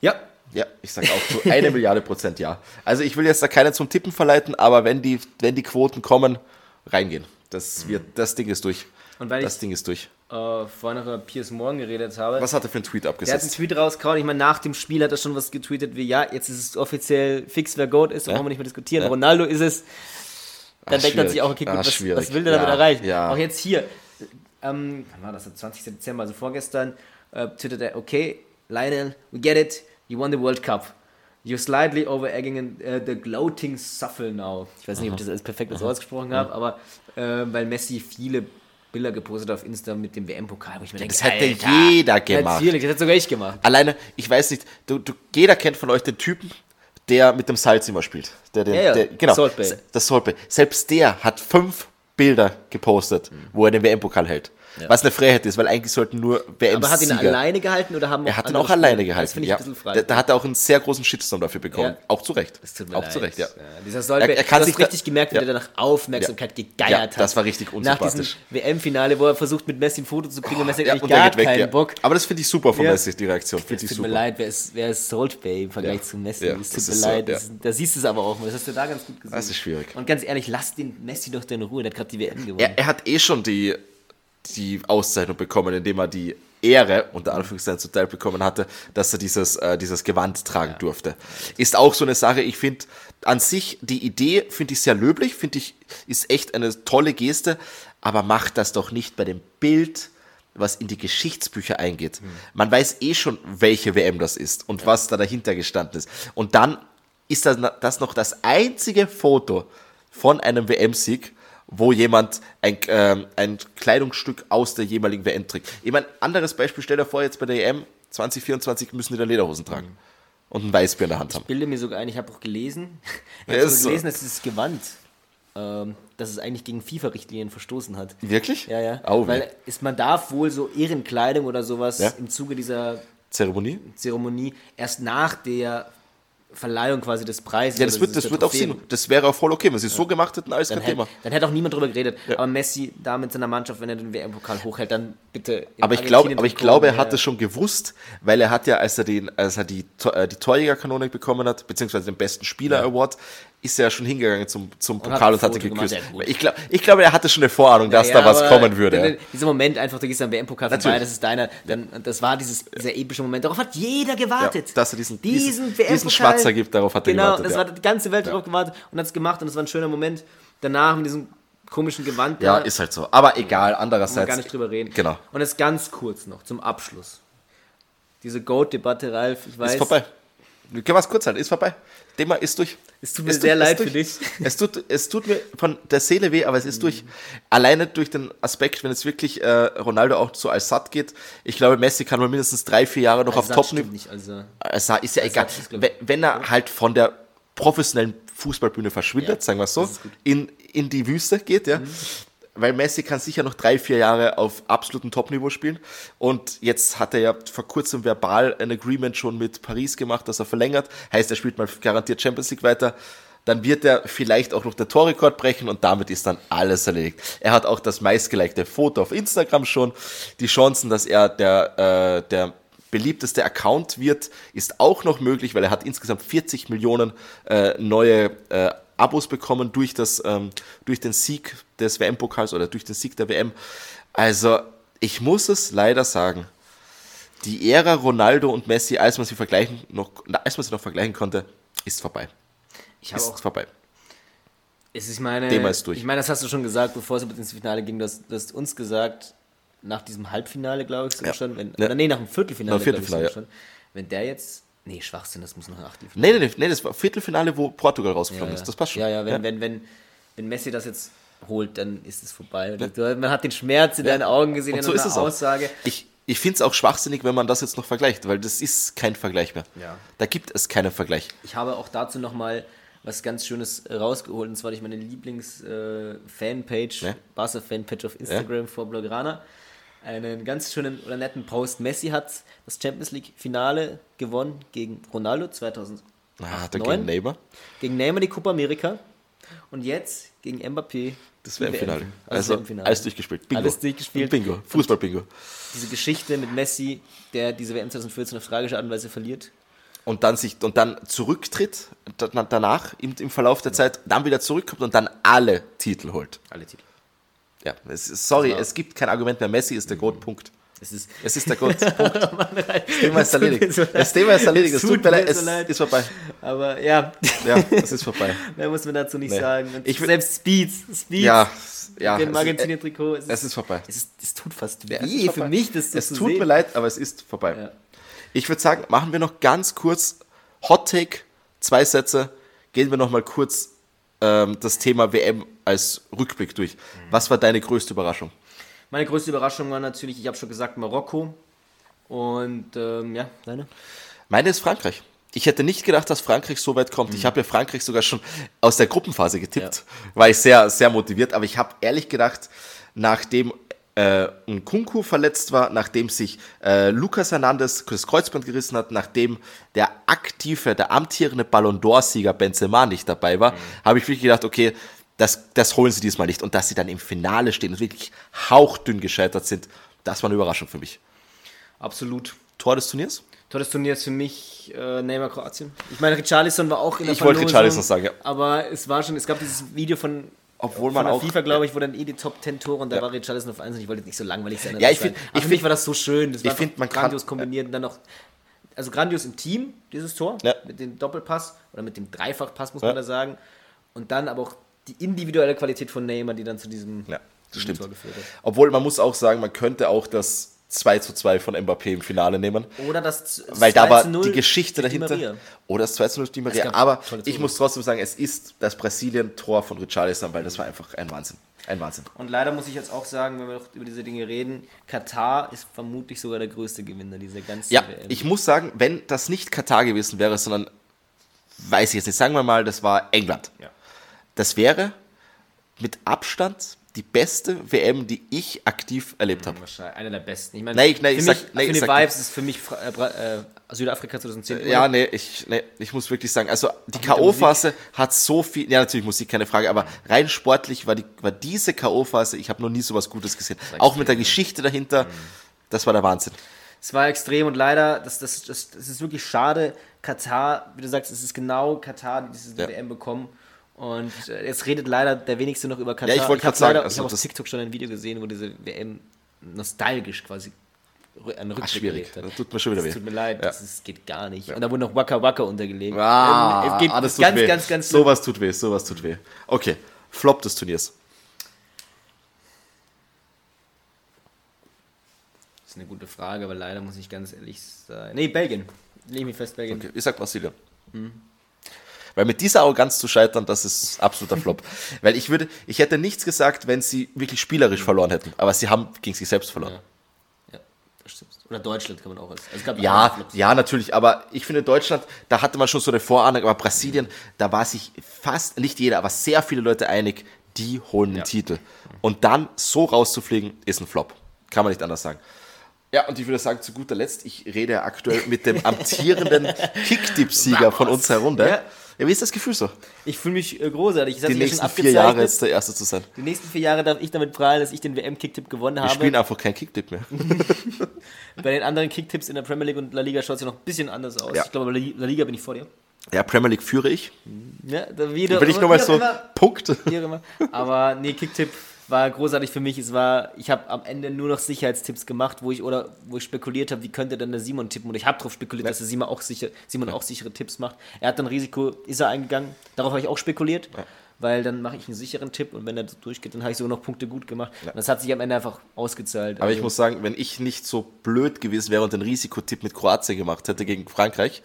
Ja, Ja, ich sage auch zu *laughs* eine Milliarde Prozent ja. Also ich will jetzt da keinen zum Tippen verleiten, aber wenn die, wenn die Quoten kommen, reingehen. Das, wird, das Ding ist durch. Mhm. Und weil das ich- Ding ist durch. äh, vorhin noch über Piers Morgan geredet habe. Was hat er für einen Tweet Der hat einen abgesetzt? Tweet rausgehauen. Ich meine, nach dem Spiel hat er schon was getweetet wie, ja, jetzt ist es offiziell fix, wer Goat ist, da Ja. brauchen wir nicht mehr diskutieren. Ja. Ronaldo ist es. Dann Ah, denkt man sich schwierig. auch, okay, gut, Ah, was, schwierig. was will der damit Ja, erreichen? ja. Auch jetzt hier, ähm, wann war das, der 20. Dezember, also vorgestern, äh, twittert er, okay, Lionel, we get it, you won the World Cup. You're slightly over-egging uh, the gloating Suffle now. Ich weiß nicht, ob ich das alles perfekt so ausgesprochen habe, aber äh, weil Messi viele Bilder gepostet auf Insta mit dem WM-Pokal, wo ich mir denke, das hätte Alter, jeder gemacht. Natürlich, das hätte sogar ich gemacht. Alleine, ich weiß nicht, du, du, jeder kennt von euch den Typen, der mit dem Salz immer spielt. Der, den, Ja, ja, der, genau, Salt Bay. das Salt Bay. Selbst der hat fünf Bilder gepostet, wo er den WM-Pokal hält. Was eine Freiheit ist, weil eigentlich sollten nur WM Aber hat ihn Sieger. alleine gehalten oder haben Er hat ihn auch alleine gehalten. Das finde ich ja. ein bisschen frei. da, da hat er auch einen sehr großen Shitstorm dafür bekommen. Ja. Auch zu Recht. Das tut mir auch leid. zu Recht, ja. Dieser Solberg, Er- er kann du sich hast richtig gemerkt, wie ja. der danach Aufmerksamkeit gegeiert Ja, hat. das war richtig Nach diesem unsympathisch. WM-finale, wo er versucht, mit Messi ein Foto zu kriegen und Messi Ja, hat und gar weg. keinen Ja. Bock. Aber das finde ich super von Ja. Messi, die Reaktion. Es tut mir leid, wer ist, wer ist Salt Bay im Vergleich Ja. zu Messi? Ja, es tut das mir leid. ja. Da siehst du es aber auch mal. Das hast du da ganz gut gesehen. Das ist schwierig. Und ganz ehrlich, lass den Messi doch in Ruhe. Der hat gerade die WM gewonnen. Er, er hat eh schon die, die Auszeichnung bekommen, indem er die Ehre, unter Anführungszeichen, zuteil bekommen hatte, dass er dieses, äh, dieses Gewand tragen durfte. Ist auch so eine Sache, ich finde an sich, die Idee finde ich sehr löblich, finde ich, ist echt eine tolle Geste, aber macht das doch nicht bei dem Bild, was in die Geschichtsbücher eingeht. Man weiß eh schon, welche WM das ist und was da dahinter gestanden ist. Und dann ist das, das noch das einzige Foto von einem WM-Sieg, wo jemand ein, ähm, ein Kleidungsstück aus der jeweiligen WM trägt. Ich meine, anderes Beispiel, stell dir vor, jetzt bei der EM 2024 müssen die da Lederhosen tragen und ein Weißbier in der Hand haben. Ich bilde mir sogar ein, ich habe auch gelesen, *laughs* ich habe so. gelesen, dass dieses Gewand, ähm, dass es eigentlich gegen FIFA-Richtlinien verstoßen hat. Wirklich? Ja, ja. Au, Weil ist, man darf wohl so Ehrenkleidung oder sowas Ja. im Zuge dieser Zeremonie? Zeremonie erst nach der Verleihung quasi des Preises. Ja, das wird, das wird auch. Sinn. Das wäre auch voll okay, wenn sie es so gemacht hätten, alles Dann kein hätte, Thema. dann hätte auch niemand drüber geredet. Aber Messi da mit seiner Mannschaft, wenn er den WM-Pokal hochhält, dann bitte. Aber ich glaube, aber ich glaube, er ja, hat es schon gewusst, weil er hat ja, als er den, als er die, äh, die Torjägerkanone bekommen hat, beziehungsweise den besten Spieler Award, ist er ja schon hingegangen zum, zum hat Pokal und hatte Foto gemacht, geküsst. gut. Ich glaube, ich glaube, er hatte schon eine Vorahnung, dass Ja, da was kommen würde. Dieser Moment einfach, du gehst am WM-Pokal vorbei, das ist deiner. Dann, das war dieses, dieser epische Moment. Darauf hat jeder gewartet. Ja, dass er diesen- diesen- WM-Pokal- diesen Schmatzer gibt, darauf hat er genau, gewartet, das ja. war die ganze Welt darauf gewartet und hat es gemacht und das war ein schöner Moment. Danach mit diesem komischen Gewand Ja, da, ist halt so. Aber egal, wollen wir andererseits. gar nicht drüber reden. Genau. Und jetzt ganz kurz noch zum Abschluss. Diese Goat-Debatte, Ralf, ich weiß. Ist vorbei. Wir können wir es kurz halten, ist vorbei. Thema ist durch. Es tut mir sehr leid es für dich. *laughs* Es tut, es tut mir von der Seele weh, aber es ist durch. Alleine durch den Aspekt, wenn es wirklich äh, Ronaldo auch zu Al-Sad geht. Ich glaube, Messi kann wohl mindestens drei, vier Jahre noch auf Top-Niveau. also. Also ist ja egal. Ist, Wenn, wenn er halt von der professionellen Fußballbühne verschwindet, Ja, sagen wir es so, in, in die Wüste geht, ja. Weil Messi kann sicher noch drei, vier Jahre auf absolutem Top-Niveau spielen. Und jetzt hat er ja vor kurzem verbal ein Agreement schon mit Paris gemacht, dass er verlängert. Heißt, er spielt mal garantiert Champions League weiter. Dann wird er vielleicht auch noch den Torrekord brechen und damit ist dann alles erledigt. Er hat auch das meistgelikte Foto auf Instagram schon. Die Chancen, dass er der, äh, der beliebteste Account wird, ist auch noch möglich, weil er hat insgesamt 40 Millionen äh, neue äh, Abos bekommen durch, das, ähm, durch den Sieg des WM-Pokals oder durch den Sieg der WM. Also ich muss es leider sagen, die Ära Ronaldo und Messi, als man sie vergleichen, noch, als man sie noch vergleichen konnte, ist vorbei. Ich Ist auch vorbei. Es ist meine, Thema ist durch. Ich meine, das hast du schon gesagt, bevor es ins Finale ging. Du hast, du hast uns gesagt, nach diesem Halbfinale, glaube ich, Ja. schon, wenn, Ja. oder nee, nach dem Viertelfinale, Nach glaub ich, Viertelfinale, sogar schon, wenn der jetzt Nee, Schwachsinn, das muss nach Achtelfinale. Nee, nee, nee, das war Viertelfinale, wo Portugal rausgeflogen ist. Das passt schon. Ja, ja, wenn, Wenn, wenn, wenn Messi das jetzt holt, dann ist es vorbei. Du- Man hat den Schmerz in deinen Augen gesehen Und in so einer ist es auch. Aussage. Ich, ich finde es auch schwachsinnig, wenn man das jetzt noch vergleicht, weil das ist kein Vergleich mehr. Ja. Da gibt es keinen Vergleich. Ich habe auch dazu nochmal was ganz Schönes rausgeholt, und zwar durch meine Lieblings-Fanpage, Ja. Barca-Fanpage auf Instagram vor Blaugrana. Einen ganz schönen oder netten Post. Messi hat das Champions League-Finale gewonnen gegen Ronaldo 2008. Ah, gegen Neighbor. Gegen Neymar die Copa America und jetzt gegen Mbappé. Das die wäre im Finale. WM. Also WM-Finale. alles durchgespielt. Bingo. Alles durchgespielt. Bingo. Fußball-Bingo. Diese Geschichte mit Messi, der diese WM 2014 auf tragische Art und Weise verliert. Und dann sich und dann zurücktritt da- danach im, im Verlauf der Zeit, dann wieder zurückkommt und dann alle Titel holt. Alle Titel. Ja, es sorry, war- es gibt kein Argument mehr. Messi ist der Goat-Punkt. Es ist Es ist der Goat-Punkt. *laughs* Das Thema ist erledigt. Das Thema ist erledigt. Es tut mir leid, es ist vorbei. Aber ja, Ja, es ist vorbei. *laughs* mehr muss man dazu nicht Nee. sagen. Und Ich selbst Speeds, Speeds, Ja, ja. mit dem es ist- Argentinien-Trikot. Es, Es ist vorbei. Es, ist, es tut fast Ja, weh ist für mich, das Es tut sehen. mir leid, aber es ist vorbei. Ja. Ich würde sagen, machen wir noch ganz kurz Hot Take, zwei Sätze. Gehen wir noch mal kurz ähm, das Thema WM als Rückblick durch. Was war deine größte Überraschung? Meine größte Überraschung war natürlich, ich habe schon gesagt, Marokko. Und ähm, ja, deine? Meine ist Frankreich. Ich hätte nicht gedacht, dass Frankreich so weit kommt. Ich habe ja Frankreich sogar schon aus der Gruppenphase getippt. War ich sehr, sehr motiviert. Aber ich habe ehrlich gedacht, nachdem äh, Nkunku verletzt war, nachdem sich äh, Lucas Hernandez das Kreuzband gerissen hat, nachdem der aktive, der amtierende Ballon d'Or-Sieger Benzema nicht dabei war, habe ich wirklich gedacht, okay, das, das holen sie diesmal nicht. Und dass sie dann im Finale stehen und wirklich hauchdünn gescheitert sind, das war eine Überraschung für mich. Absolut. Tor des Turniers? Tor des Turniers für mich äh, Neymar Kroatien. Ich meine, Richarlison war auch in der Ich wollte Richarlison sagen, ja. Aber es war schon, es gab dieses Video von, Obwohl man auch- FIFA, glaube ich, wo dann eh die Top 10 Tore und da Ja. war Richarlison auf 1 und ich wollte nicht so langweilig sein. Ja, ich Das find- war- ich mich war das so schön. Das ich war find, einfach man kann- grandios kombiniert und dann noch, also grandios im Team, dieses Tor, Ja. mit dem Doppelpass oder mit dem Dreifachpass, muss Ja. man da sagen. Und dann aber auch die individuelle Qualität von Neymar, die dann zu diesem, Ja, das stimmt. Tor geführt hat. Obwohl man muss auch sagen, man könnte auch das 2 zu 2 von Mbappé im Finale nehmen. Oder das, Weil da 2 war zu 0 die Geschichte dahinter. Maria. Oder das 2 zu 0 Di Maria. Aber ich muss trotzdem sagen, es ist das Brasilien-Tor von Richarlison, weil das war einfach ein Wahnsinn. Ein Wahnsinn. Und leider muss ich jetzt auch sagen, wenn wir noch über diese Dinge reden, Katar ist vermutlich sogar der größte Gewinner dieser ganzen Ja, WM. ich muss sagen, wenn das nicht Katar gewesen wäre, sondern, weiß ich jetzt nicht, sagen wir mal, das war England. Ja. Das wäre mit Abstand die beste WM, die ich aktiv erlebt habe. Wahrscheinlich einer der besten. Ich meine, Nein, ich- nein, für, ich mich, sag- nein, für die sag Vibes nicht. ist für mich äh, äh, Südafrika 2010. Ja, nee ich, nee, ich muss wirklich sagen, also die K.O.-Phase hat so viel, ja natürlich Musik, keine Frage, aber rein sportlich war, die, war diese K.O.-Phase, ich habe noch nie sowas Gutes gesehen. Auch mit der Geschichte dahinter, das war der Wahnsinn. Es war extrem und leider, das, das, das, das ist wirklich schade. Katar, wie du sagst, es ist genau Katar, die diese Ja. WM bekommen. Und äh, jetzt redet leider der wenigste noch über Katar. Ja, ich wollte grad sagen, leider- also ich habe auf TikTok schon ein Video gesehen, wo diese WM nostalgisch quasi einen Rückblick schwierig. erlebt hat. Das tut mir schon wieder Das weh. tut mir leid, Ja. das ist, geht gar nicht. Und da wurde noch Waka Waka untergelegt. Ah, Ähm, es geht ah, das tut ganz, weh. ganz, ganz schlimm. sowas tut weh, sowas tut weh. Okay, Flop des Turniers. Das ist eine gute Frage, aber leider muss ich ganz ehrlich sagen. Nee, Belgien. Lege mich fest, Belgien. Okay, ich sag Brasilien. Weil mit dieser Arroganz zu scheitern, das ist absoluter Flop. *laughs* Weil ich würde, ich hätte nichts gesagt, wenn sie wirklich spielerisch verloren hätten. Aber sie haben gegen sich selbst verloren. Ja. Oder Deutschland kann man auch als. Also Ja, ja, natürlich, aber ich finde Deutschland, da hatte man schon so eine Vorahnung, aber Brasilien, da war sich fast, nicht jeder, aber sehr viele Leute einig, die holen den Ja. Titel. Und dann so rauszufliegen, ist ein Flop. Kann man nicht anders sagen. Ja, und ich würde sagen, zu guter Letzt, ich rede aktuell mit dem *laughs* amtierenden Kicktipp-Sieger von unserer Runde. Ja. Ja. wie ist das Gefühl so? Ich fühle mich äh, großartig. Ich Die nächsten vier Jahre jetzt der Erste zu sein. Die nächsten vier Jahre darf ich damit prahlen, dass ich den WM-Kicktipp gewonnen Wir habe. spielen einfach kein Kicktipp mehr. *laughs* Bei den anderen Kicktipps in der Premier League und La Liga schaut es ja noch ein bisschen anders aus. Ja. Ich glaube, bei La Li- La Liga bin ich vor dir. Ja, Premier League führe ich. Ja, da wieder, Will ich nochmal so immer. Punkt. Aber nee, Kicktipp war großartig für mich. Es war, ich habe am Ende nur noch Sicherheitstipps gemacht, wo ich oder wo ich spekuliert habe, wie könnte denn der Simon tippen. Und ich habe darauf spekuliert, dass der Simon auch, sicher, Simon auch sichere Tipps macht. Er hat dann Risiko, ist er eingegangen. Darauf habe ich auch spekuliert. weil dann mache ich einen sicheren Tipp und wenn er durchgeht, dann habe ich sogar noch Punkte gut gemacht. Und das hat sich am Ende einfach ausgezahlt. Aber ich Also, muss sagen, wenn ich nicht so blöd gewesen wäre und den Risikotipp mit Kroatien gemacht hätte gegen Frankreich,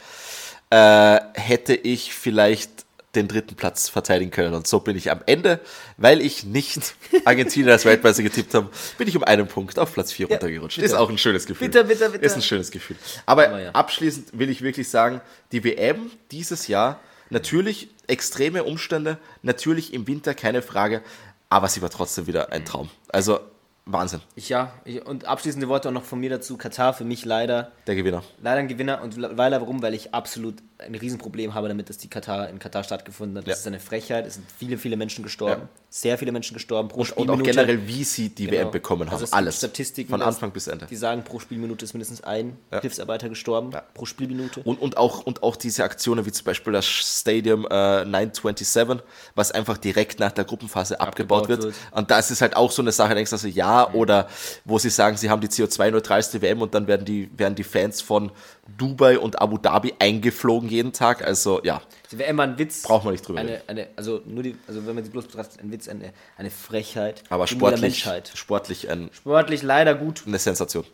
äh, hätte ich vielleicht den dritten Platz verteidigen können. Und so bin ich am Ende, weil ich nicht *laughs* Argentinien als Weltmeister getippt habe, bin ich um einen Punkt auf Platz 4 runtergerutscht. bitter. Ist auch ein schönes Gefühl. Bitter, bitter, bitter. Ist ein schönes Gefühl. Aber, Aber ja. abschließend will ich wirklich sagen, die WM dieses Jahr, natürlich extreme Umstände, natürlich im Winter, keine Frage, aber sie war trotzdem wieder ein Traum. Also Wahnsinn, ich, ja, ich, und abschließende Worte auch noch von mir dazu. Katar für mich leider, der Gewinner. leider ein Gewinner. Und leider warum? Weil ich absolut ein Riesenproblem habe damit, dass die Katar in Katar stattgefunden hat. Das Ja. ist eine Frechheit. Es sind viele, viele Menschen gestorben. Ja. Sehr viele Menschen gestorben pro Und, und auch Spielminute. generell, wie sie die Genau. WM bekommen haben. Also Alles. Statistiken, Von dass- Anfang bis Ende. Die sagen, pro Spielminute ist mindestens ein Hilfsarbeiter gestorben. Ja. Pro Spielminute. Und, und, auch, und auch diese Aktionen wie zum Beispiel das Stadium äh, 927, was einfach direkt nach der Gruppenphase abgebaut, Abgebaut wird. wird. Und da ist es halt auch so eine Sache, denkst du also ja, oder wo sie sagen, sie haben die CO2-neutralste WM und dann werden die, werden die Fans von Dubai und Abu Dhabi eingeflogen jeden Tag. Also ja, Das wäre immer ein Witz. Braucht man nicht drüber eine, eine, Also nur die, also wenn man sie bloß betrachtet, ein Witz, eine, eine Frechheit. aber sportlich, Menschheit. sportlich ein, Sportlich leider gut, eine Sensation.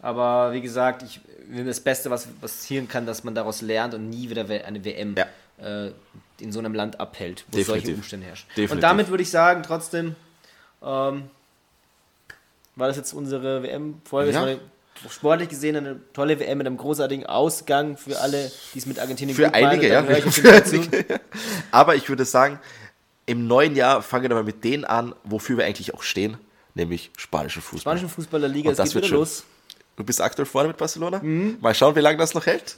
aber wie gesagt, ich will das Beste, was passieren kann, dass man daraus lernt und nie wieder eine WM Ja. äh, in so einem Land abhält, wo Definitiv. solche Umstände herrschen. Definitiv. Und damit würde ich sagen, trotzdem ähm, war das jetzt unsere WM-Folge. Ja. Sportlich gesehen eine tolle WM mit einem großartigen Ausgang für alle, die es mit Argentinien Für *laughs* einige, ja. Für einige. Aber ich würde sagen, im neuen Jahr fangen wir mal mit denen an, wofür wir eigentlich auch stehen, nämlich spanischen Fußball. Spanischen Fußballerliga, Und es das geht wird wieder schön. los. Du bist aktuell vorne mit Barcelona. Mal schauen, wie lange das noch hält.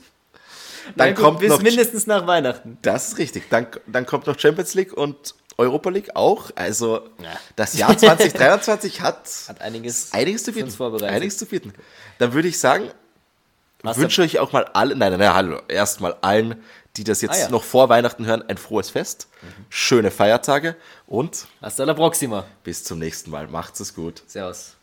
Dann Mhm. Gut, kommt bis noch. mindestens nach Weihnachten. Das ist richtig. Dann, dann kommt noch Champions League und Europa League auch. Also Ja. das Jahr 2023 *laughs* hat, Hat einiges, einiges zu bieten. Einiges zu bieten. Dann würde ich sagen, Was wünsche euch auch mal alle, nein, nein, nein, hallo, erstmal allen, die das jetzt Ah, ja. noch vor Weihnachten hören, ein frohes Fest, schöne Feiertage und Hasta la próxima. bis zum nächsten Mal. Macht's es gut. Servus.